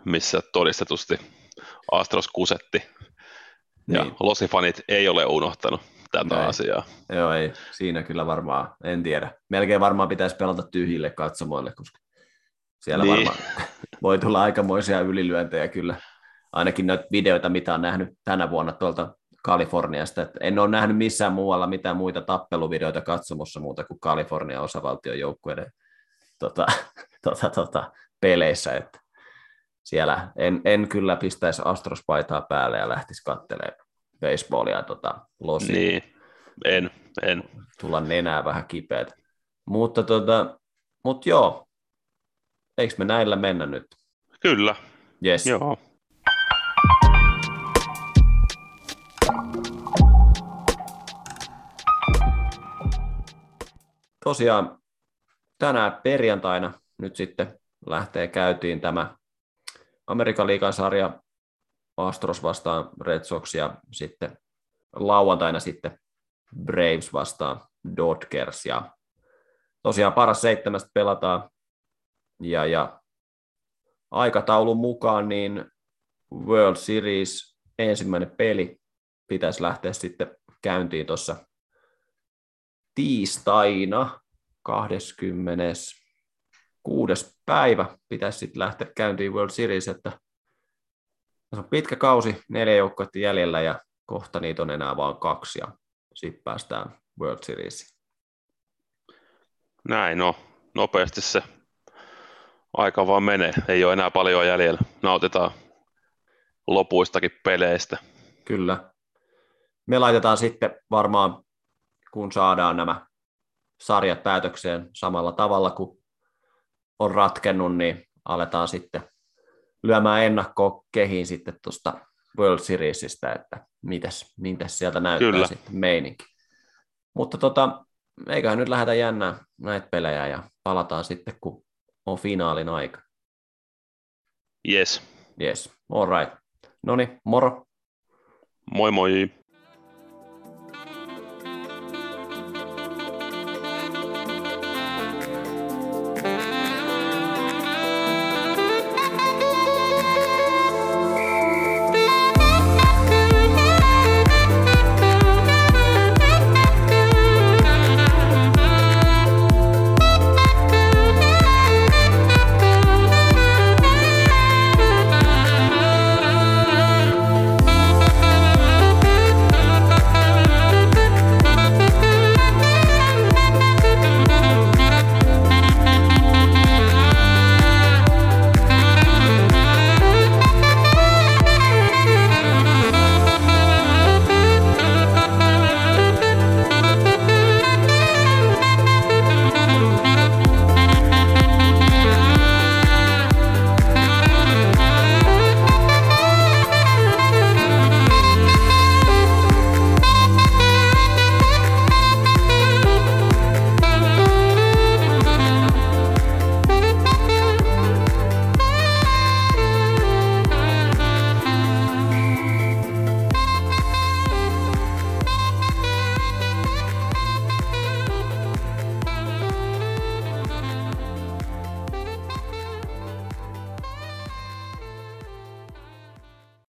missä todistetusti Astros kusetti. Niin. Ja Losifanit ei ole unohtanut tätä Näin. asiaa. Joo, ei. Siinä kyllä varmaan, en tiedä. Melkein varmaan pitäisi pelata tyhjille katsomoille, koska siellä niin. varmaan voi tulla aikamoisia ylilyöntejä kyllä. Ainakin noita videoita, mitä on nähnyt tänä vuonna tuolta Kaliforniasta. Että en ole nähnyt missään muualla mitään muita tappeluvideoita katsomossa muuta kuin Kalifornian osavaltion joukkueiden tota, tota, tota, peleissä. Että siellä en, en kyllä pistäisi Astros-paitaa päälle ja lähtisi katselemaan baseballia tota, losia. Niin, en, en. Tulla nenää vähän kipeät. Mutta tota, mut joo, eikö me näillä mennä nyt? Kyllä. Yes. Joo. Tosiaan tänään perjantaina nyt sitten lähtee käytiin tämä Amerikan liikan sarja. Astros vastaan Red Sox ja sitten lauantaina sitten Braves vastaan Dodgers. Ja tosiaan paras seitsemästä pelataan. Ja, ja aikataulun mukaan niin World Series ensimmäinen peli pitäisi lähteä sitten käyntiin tuossa tiistaina 26. päivä pitäisi sitten lähteä käyntiin World Series, että se on pitkä kausi, neljä joukkuetta jäljellä ja kohta niitä on enää vain kaksi ja sitten päästään World Seriesiin. Näin no, nopeasti se aika vaan menee. Ei ole enää paljon jäljellä. Nautitaan lopuistakin peleistä. Kyllä. Me laitetaan sitten varmaan, kun saadaan nämä sarjat päätökseen samalla tavalla kuin on ratkennut, niin aletaan sitten lyömään ennakkoa kehiin sitten tuosta World Seriesistä, että mitäs, mitäs sieltä näyttää Kyllä. sitten meininki. Mutta tota, eiköhän nyt lähdetä jännää näitä pelejä ja palataan sitten, kun on finaalin aika. Yes. Yes, all right. No niin, moro. Moi moi.